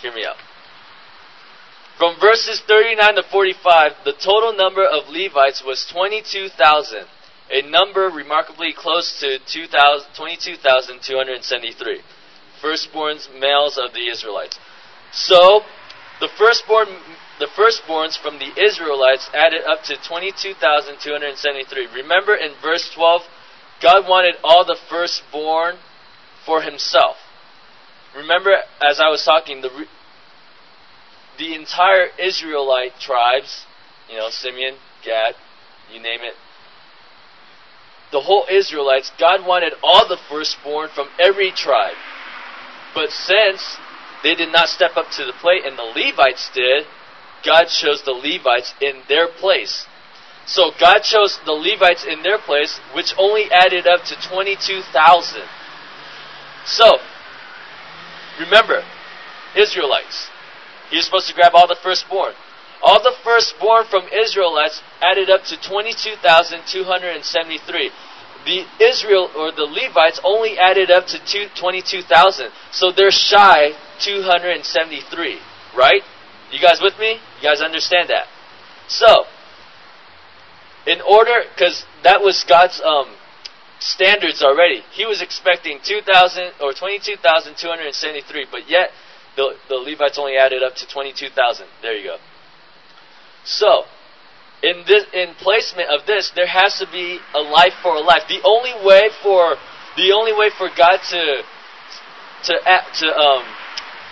hear me out. From verses 39 to 45, the total number of Levites was 22,000, a number remarkably close to 22,273. Firstborns, males of the Israelites. So, the firstborn, the firstborns from the Israelites added up to 22,273. Remember in verse 12, God wanted all the firstborn for himself. Remember, as I was talking, the, the entire Israelite tribes, you know, Simeon, Gad, you name it, the whole Israelites, God wanted all the firstborn from every tribe. But since they did not step up to the plate and the Levites did, God chose the Levites in their place. So God chose the Levites in their place, which only added up to 22,000. So, remember, Israelites. He's supposed to grab all the firstborn. All the firstborn from Israelites added up to 22,273. The Israel or the Levites only added up to 22,000. So they're shy 273, right? You guys with me? You guys understand that? So, in order, because that was God's um, standards already. He was expecting 2,000 or 22,273, but yet the, the Levites only added up to 22,000. There you go. So, in this, in placement of this, there has to be a life for a life. The only way for the only way for God to to to um,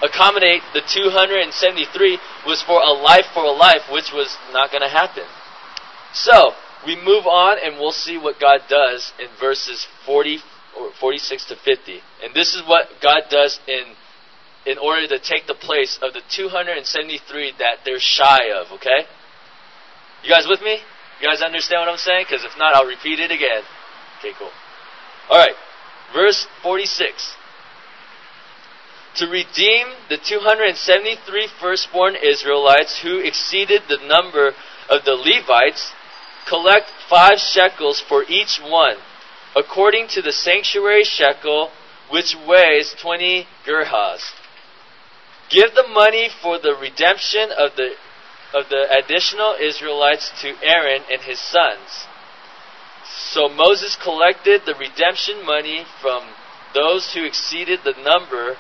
accommodate the 273 was for a life for a life, which was not going to happen. So we move on, and we'll see what God does in verses 40 or 46 to 50. And this is what God does in in order to take the place of the 273 that they're shy of. Okay. You guys with me? You guys understand what I'm saying? Because if not, I'll repeat it again. Okay, cool. All right, verse 46. To redeem the 273 firstborn Israelites who exceeded the number of the Levites, collect five shekels for each one, according to the sanctuary shekel, which weighs 20 gerahs. Give the money for the redemption of the of the additional Israelites to Aaron and his sons. So Moses collected the redemption money from those who exceeded the number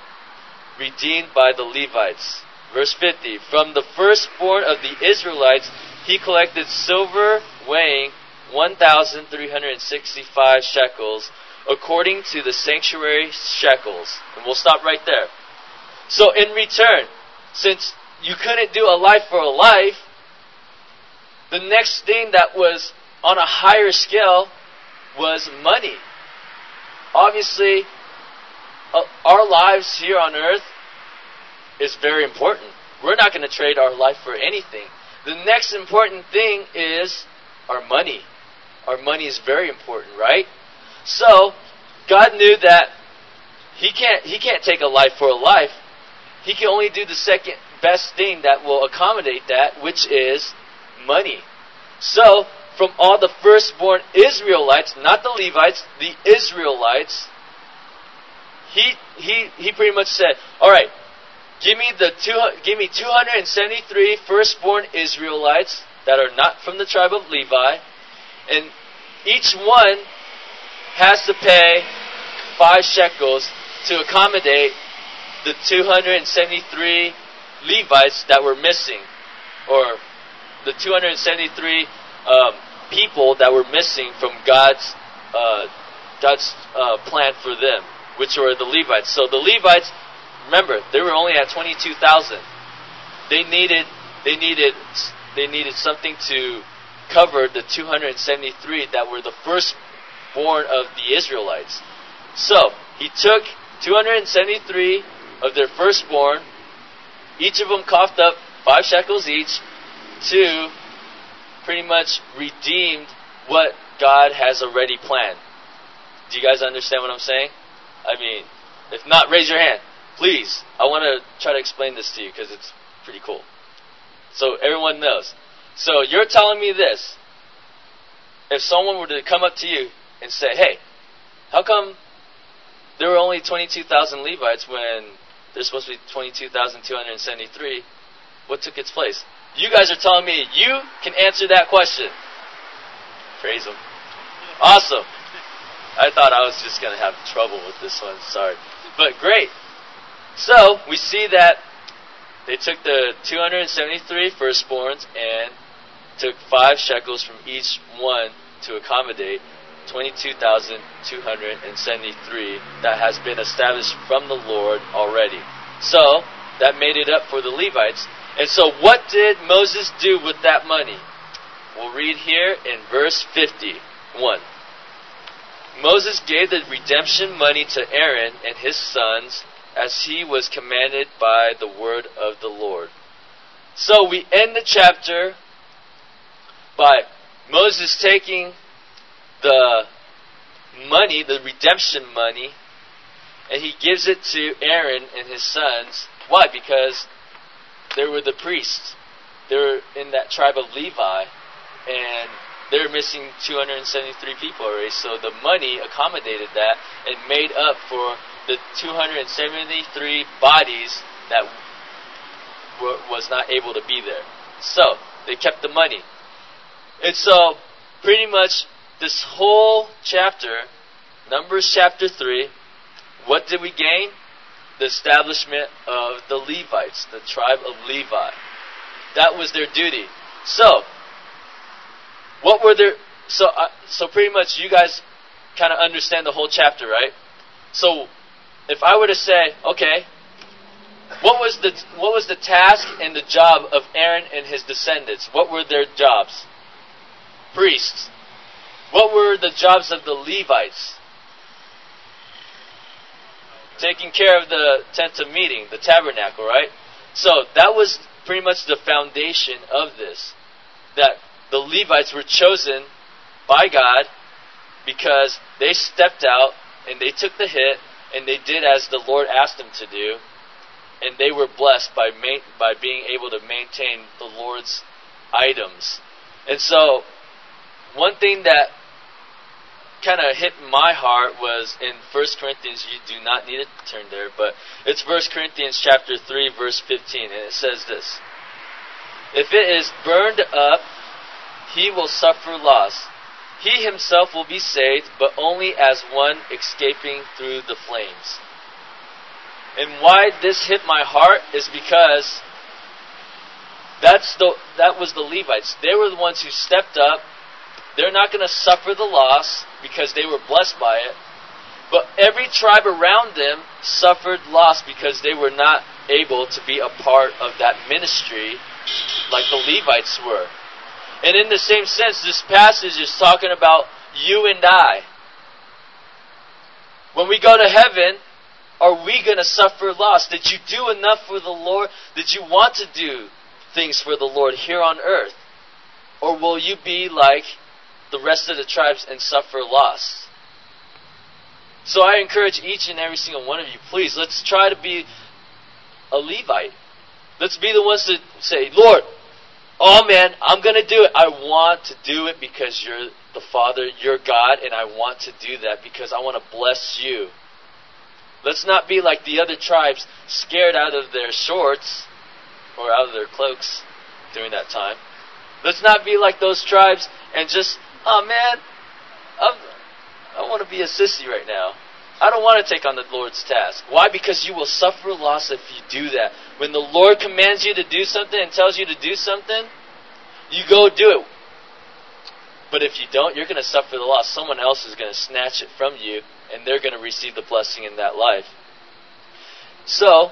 redeemed by the Levites. Verse 50 From the firstborn of the Israelites, he collected silver weighing 1,365 shekels, according to the sanctuary shekels. And we'll stop right there. So, in return, since you couldn't do a life for a life, the next thing that was on a higher scale was money. Obviously, uh, our lives here on earth is very important. We're not going to trade our life for anything. The next important thing is our money. Our money is very important, right? So, God knew that he can't he can't take a life for a life. He can only do the second best thing that will accommodate that, which is money. So, from all the firstborn Israelites, not the Levites, the Israelites, he he he pretty much said, "All right, give me the two, give me 273 firstborn Israelites that are not from the tribe of Levi, and each one has to pay five shekels to accommodate the 273 Levites that were missing, or the 273 um, people that were missing from God's uh, God's uh, plan for them, which were the Levites. So the Levites, remember, they were only at 22,000. they needed they needed they needed something to cover the 273 that were the firstborn of the Israelites. So he took 273 of their firstborn, each of them coughed up five shekels each, to pretty much redeemed what God has already planned. Do you guys understand what I'm saying? I mean, if not, raise your hand. Please. I want to try to explain this to you because it's pretty cool. So everyone knows. So you're telling me this. If someone were to come up to you and say, hey, how come there were only 22,000 Levites when there's supposed to be 22,273? What took its place? You guys are telling me you can answer that question. Praise Him. Awesome. I thought I was just going to have trouble with this one. Sorry. But great. So, we see that they took the 273 firstborns and took five shekels from each one to accommodate 22,273 that has been established from the Lord already. So, that made it up for the Levites. And so, what did Moses do with that money? We'll read here in verse 51. Moses gave the redemption money to Aaron and his sons as he was commanded by the word of the Lord. So we end the chapter by Moses taking the money, the redemption money, and he gives it to Aaron and his sons. Why? Because they were the priests. They were in that tribe of Levi, and they're missing 273 people already. So the money accommodated that and made up for the 273 bodies that were, was not able to be there. So they kept the money. And so pretty much this whole chapter, Numbers chapter 3, what did we gain? The establishment of the Levites, the tribe of Levi. That was their duty. So, what were their so uh, so pretty much you guys kind of understand the whole chapter, right? So, if I were to say, okay, what was the what was the task and the job of Aaron and his descendants? What were their jobs? Priests. What were the jobs of the Levites? Taking care of the tent of meeting, the tabernacle, right? So that was pretty much the foundation of this. That the Levites were chosen by God because they stepped out and they took the hit and they did as the Lord asked them to do, and they were blessed by ma- by being able to maintain the Lord's items. And so, one thing that kind of hit my heart was in 1 Corinthians. You do not need to turn there, but it's 1 Corinthians chapter 3, verse 15, and it says this: If it is burned up, he will suffer loss he himself will be saved, but only as one escaping through the flames. And why this hit my heart is because that's the that was the Levites. They were the ones who stepped up. They're not going to suffer the loss because they were blessed by it. But every tribe around them suffered loss because they were not able to be a part of that ministry like the Levites were. And in the same sense, this passage is talking about you and I. When we go to heaven, are we going to suffer loss? Did you do enough for the Lord? Did you want to do things for the Lord here on earth? Or will you be like the rest of the tribes and suffer loss? So I encourage each and every single one of you, please, let's try to be a Levite. Let's be the ones to say, Lord, oh man, I'm going to do it. I want to do it because you're the Father, you're God, and I want to do that because I want to bless you. Let's not be like the other tribes, scared out of their shorts or out of their cloaks during that time. Let's not be like those tribes and just, oh man, I'm, I want to be a sissy right now. I don't want to take on the Lord's task. Why? Because you will suffer loss if you do that. When the Lord commands you to do something and tells you to do something, you go do it. But if you don't, you're going to suffer the loss. Someone else is going to snatch it from you, and they're going to receive the blessing in that life. So,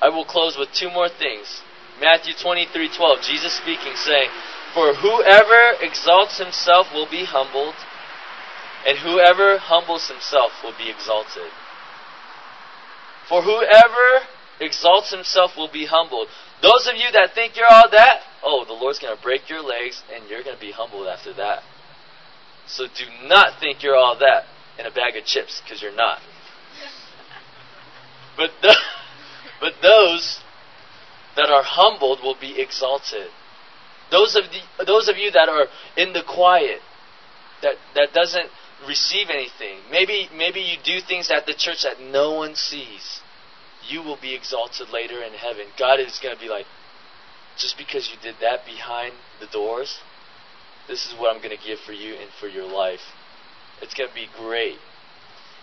I will close with two more things. Matthew 23:12, Jesus speaking, saying, "For whoever exalts himself will be humbled, and whoever humbles himself will be exalted." For whoever exalts himself will be humbled. Those of you that think you're all that, oh, the Lord's going to break your legs and you're going to be humbled after that. So do not think you're all that in a bag of chips because you're not. But the, but those that are humbled will be exalted. Those of the, those of you that are in the quiet, that that doesn't receive anything. Maybe maybe you do things at the church that no one sees. You will be exalted later in heaven. God is going to be like, just because you did that behind the doors, this is what I'm going to give for you and for your life. It's going to be great.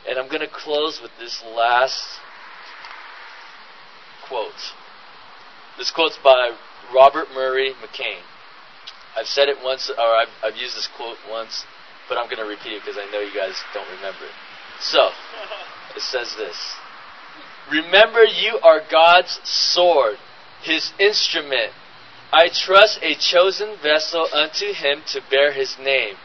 And I'm going to close with this last quote. This quote's by Robert Murray McCheyne. I've said it once, or I've, I've used this quote once, but I'm going to repeat it because I know you guys don't remember it. So, it says this Remember, you are God's sword, his instrument. I trust a chosen vessel unto him to bear his name.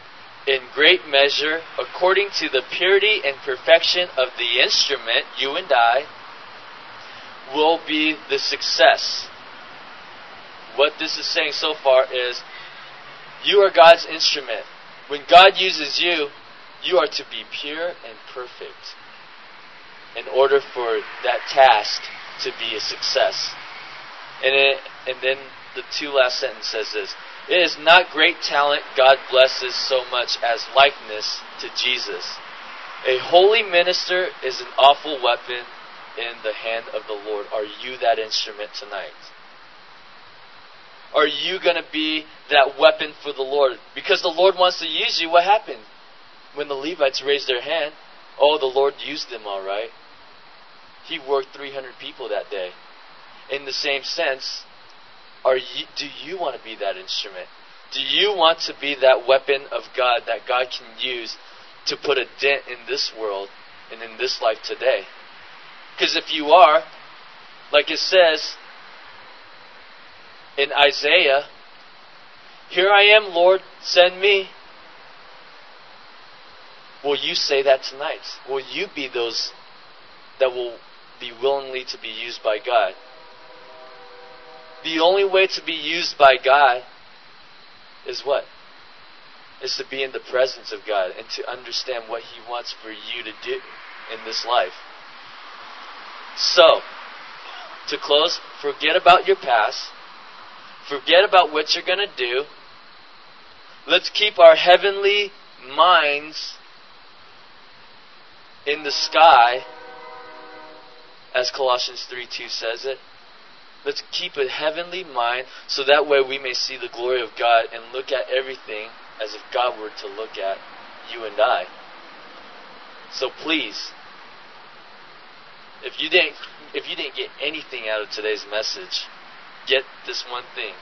In great measure, according to the purity and perfection of the instrument, you and I, will be the success. What this is saying so far is you are God's instrument. When God uses you, you are to be pure and perfect in order for that task to be a success. And, it, and then the two last sentences says this It is not great talent God blesses so much as likeness to Jesus. A holy minister is an awful weapon in the hand of the Lord. Are you that instrument tonight? Are you going to be that weapon for the Lord? Because the Lord wants to use you. What happened? When the Levites raised their hand, oh, the Lord used them all right. He worked 300 people that day. In the same sense, are you, do you want to be that instrument? Do you want to be that weapon of God that God can use to put a dent in this world and in this life today? Because if you are, like it says in Isaiah, Here I am, Lord, send me. Will you say that tonight? Will you be those that will be willingly to be used by God? The only way to be used by God is what? Is to be in the presence of God and to understand what He wants for you to do in this life. So, to close, forget about your past. Forget about what you're going to do. Let's keep our heavenly minds in the sky, as Colossians 3 2 says it. Let's keep a heavenly mind so that way we may see the glory of God and look at everything as if God were to look at you and I. So please, if you didn't if you didn't get anything out of today's message, get this one thing.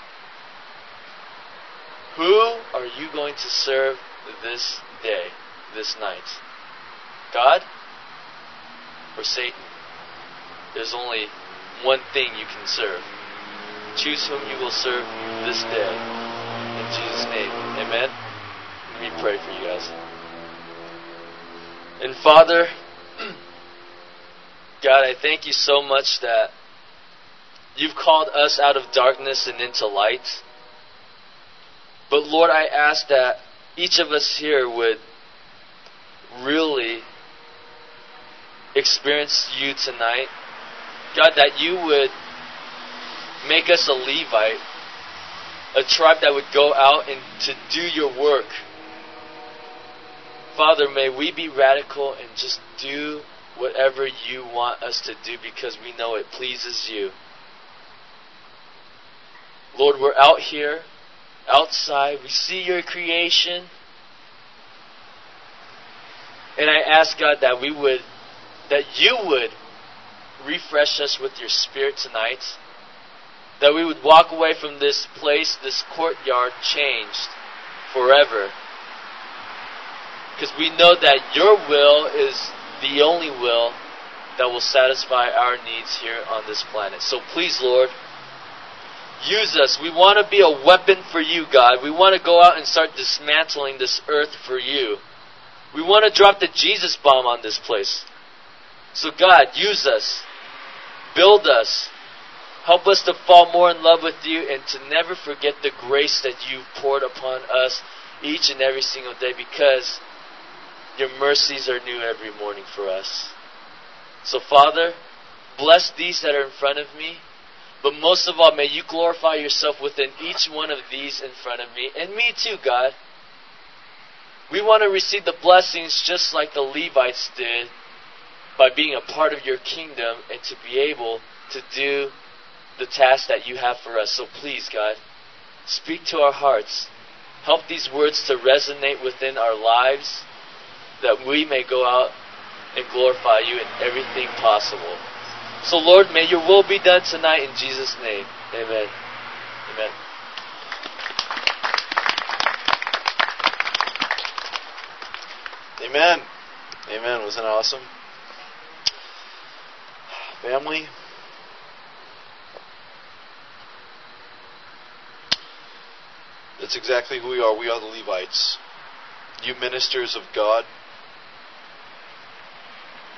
Who are you going to serve this day, this night? God or Satan? There's only one thing you can serve. Choose whom you will serve this day. In Jesus' name, amen. Let me pray for you guys. And Father, God, I thank you so much that you've called us out of darkness and into light. But Lord, I ask that each of us here would really experience you tonight. God, that you would make us a Levite, a tribe that would go out and to do your work. Father, may we be radical and just do whatever you want us to do because we know it pleases you. Lord, we're out here, outside. We see your creation. And I ask God that we would, that you would refresh us with your spirit tonight. That we would walk away from this place, this courtyard, changed forever. Because we know that your will is the only will that will satisfy our needs here on this planet. So please, Lord, use us. We want to be a weapon for you, God. We want to go out and start dismantling this earth for you. We want to drop the Jesus bomb on this place. So, God, use us. Build us. Help us to fall more in love with you and to never forget the grace that you've poured upon us each and every single day because your mercies are new every morning for us. So, Father, bless these that are in front of me, but most of all, may you glorify yourself within each one of these in front of me, and me too, God. We want to receive the blessings just like the Levites did by being a part of your kingdom and to be able to do the task that you have for us. So please, God, speak to our hearts. Help these words to resonate within our lives that we may go out and glorify you in everything possible. So, Lord, may your will be done tonight in Jesus' name. Amen. Amen. Amen. Amen. Wasn't that awesome? Family. That's exactly who we are. We are the Levites. You ministers of God.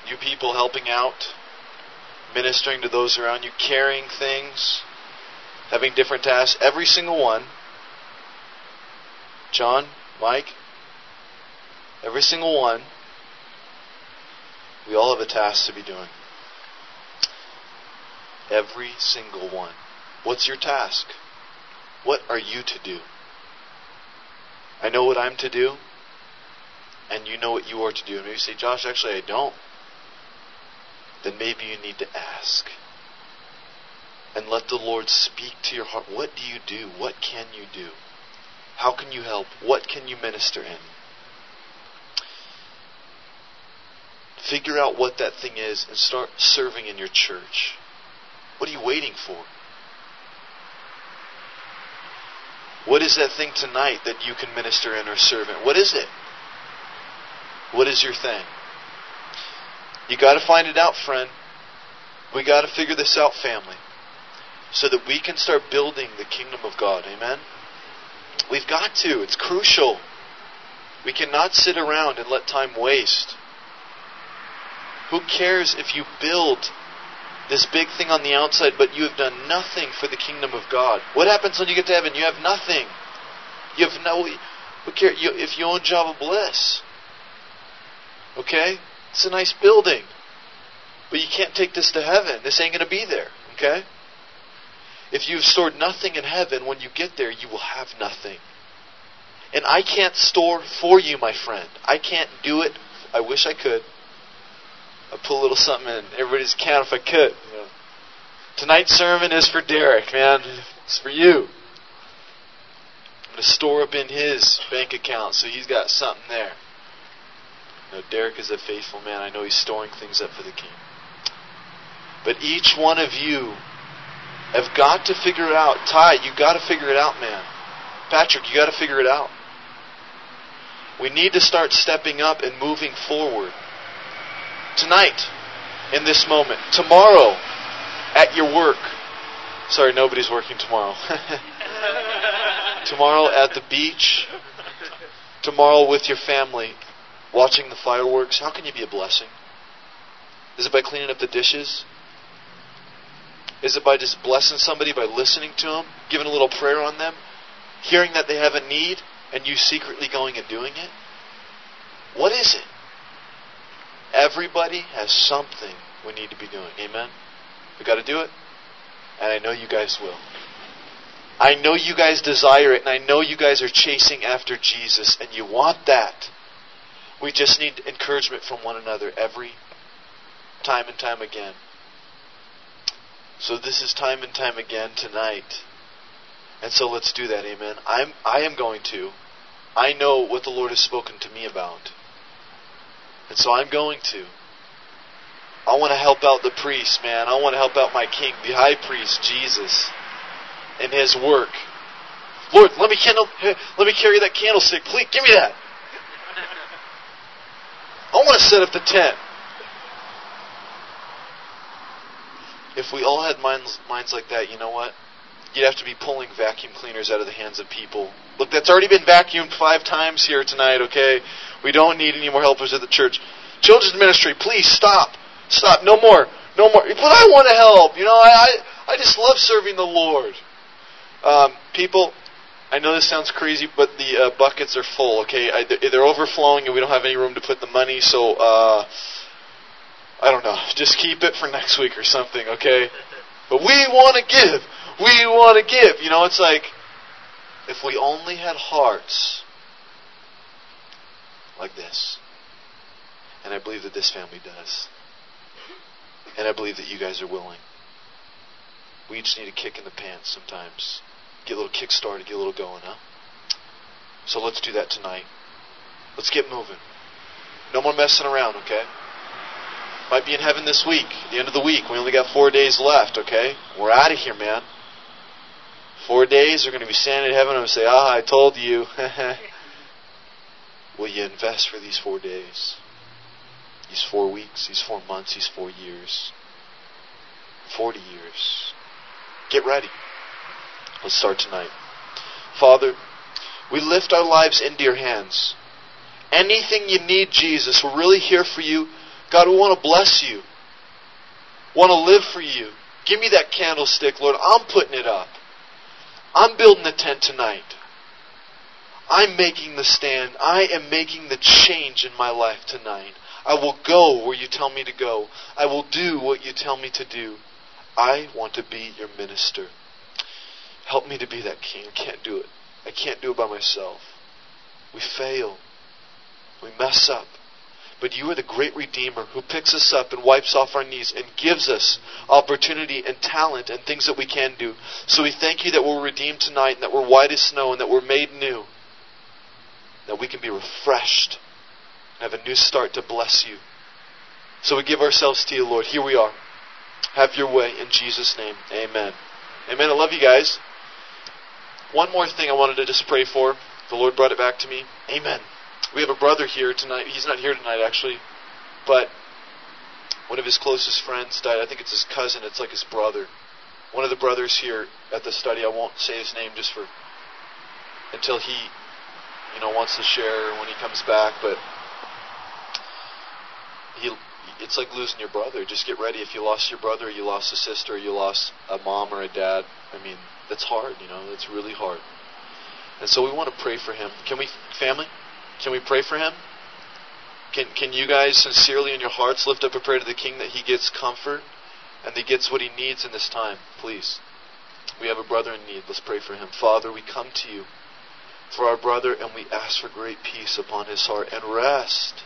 You people helping out, ministering to those around you, carrying things, having different tasks. Every single one. John, Mike, every single one. We all have a task to be doing. Every single one. What's your task? What are you to do? I know what I'm to do, and you know what you are to do. And maybe you say, Josh, actually, I don't. Then maybe you need to ask. And let the Lord speak to your heart. What do you do? What can you do? How can you help? What can you minister in? Figure out what that thing is and start serving in your church. What are you waiting for? What is that thing tonight that you can minister in or serve in? What is it? What is your thing? You got to find it out, friend. We got to figure this out, family, so that we can start building the kingdom of God. Amen? We've got to. It's crucial. We cannot sit around and let time waste. Who cares if you build this big thing on the outside, but you have done nothing for the kingdom of God. What happens when you get to heaven? You have nothing. You have no. Who cares if you own Java Bliss, okay, it's a nice building, but you can't take this to heaven. This ain't going to be there. Okay. If you've stored nothing in heaven, when you get there, you will have nothing. And I can't store for you, my friend. I can't do it. I wish I could. I put a little something in everybody's account if I could. Tonight's sermon is for Derek, man. It's for you. I'm going to store up in his bank account so he's got something there. Know, Derek is a faithful man. I know he's storing things up for the king. But each one of you have got to figure it out. Ty, you got to figure it out, man. Patrick, you got to figure it out. We need to start stepping up and moving forward tonight, in this moment, tomorrow, at your work. Sorry, nobody's working tomorrow. tomorrow at the beach. Tomorrow with your family, watching the fireworks. How can you be a blessing? Is it by cleaning up the dishes? Is it by just blessing somebody by listening to them, giving a little prayer on them, hearing that they have a need, and you secretly going and doing it? What is it? Everybody has something we need to be doing. Amen? We got to do it. And I know you guys will. I know you guys desire it, and I know you guys are chasing after Jesus, and you want that. We just need encouragement from one another every time and time again. So this is time and time again tonight. And so let's do that, amen. I'm I am going to. I know what the Lord has spoken to me about. And so I'm going to. I want to help out the priest, man. I want to help out my king, the high priest, Jesus, in his work. Lord, let me candle, let me carry that candlestick. Please, give me that. I want to set up the tent. if we all had minds, minds like that, you know what? You'd have to be pulling vacuum cleaners out of the hands of people. Look, that's already been vacuumed five times here tonight, okay? We don't need any more helpers at the church. Children's ministry, please stop. Stop. No more. No more. But I want to help. You know, I, I, I just love serving the Lord. Um, people, I know this sounds crazy, but the uh, buckets are full. Okay, I, they're overflowing, and we don't have any room to put the money. So uh, I don't know. Just keep it for next week or something. Okay, but we want to give. We want to give. You know, it's like if we only had hearts like this, and I believe that this family does, and I believe that you guys are willing. We just need a kick in the pants sometimes get a little kick started, get a little going, huh? So let's do that tonight. Let's get moving. No more messing around, okay? Might be in heaven this week, the end of the week. We only got four days left, okay? We're out of here, man. Four days, we're going to be standing in heaven and say, Ah, I told you. Will you invest for these four days? These four weeks, these four months, these four years? 40 years. Get ready. Let's start tonight. Father, we lift our lives into your hands. Anything you need, Jesus, we're really here for you. God, we want to bless you. Want to live for you. Give me that candlestick, Lord. I'm putting it up. I'm building the tent tonight. I'm making the stand. I am making the change in my life tonight. I will go where you tell me to go. I will do what you tell me to do. I want to be your minister. Help me to be that king. I can't do it. I can't do it by myself. We fail. We mess up. But you are the great Redeemer who picks us up and wipes off our knees and gives us opportunity and talent and things that we can do. So we thank you that we're redeemed tonight and that we're white as snow and that we're made new. That we can be refreshed and have a new start to bless you. So we give ourselves to you, Lord. Here we are. Have your way in Jesus' name. Amen. Amen. I love you guys. One more thing I wanted to just pray for. The Lord brought it back to me. Amen. We have a brother here tonight. He's not here tonight, actually, but one of his closest friends died. I think it's his cousin. It's like his brother. One of the brothers here at the study. I won't say his name just for until he, you know, wants to share when he comes back. But he, it's like losing your brother. Just get ready. If you lost your brother, you lost a sister, you lost a mom or a dad. I mean, that's hard, you know, that's really hard. And so we want to pray for him. Can we, family? Can we pray for him? Can, can you guys sincerely in your hearts lift up a prayer to the King that he gets comfort and that he gets what he needs in this time? Please. We have a brother in need. Let's pray for him. Father, we come to you for our brother and we ask for great peace upon his heart and rest.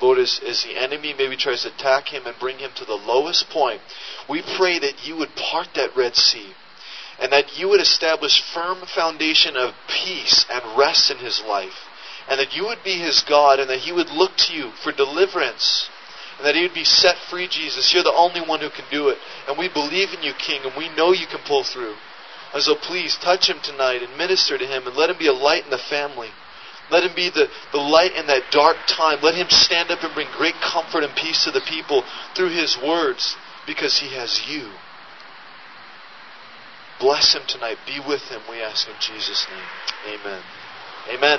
Lord, as, as the enemy maybe tries to attack him and bring him to the lowest point, we pray that you would part that Red Sea and that you would establish firm foundation of peace and rest in his life, and that you would be his God, and that he would look to you for deliverance, and that he would be set free, Jesus. You're the only one who can do it, and we believe in you, King, and we know you can pull through. And so please touch him tonight and minister to him, and let him be a light in the family. Let him be the, the light in that dark time. Let him stand up and bring great comfort and peace to the people through his words, because he has you. Bless him tonight. Be with him, we ask in Jesus' name. Amen. Amen.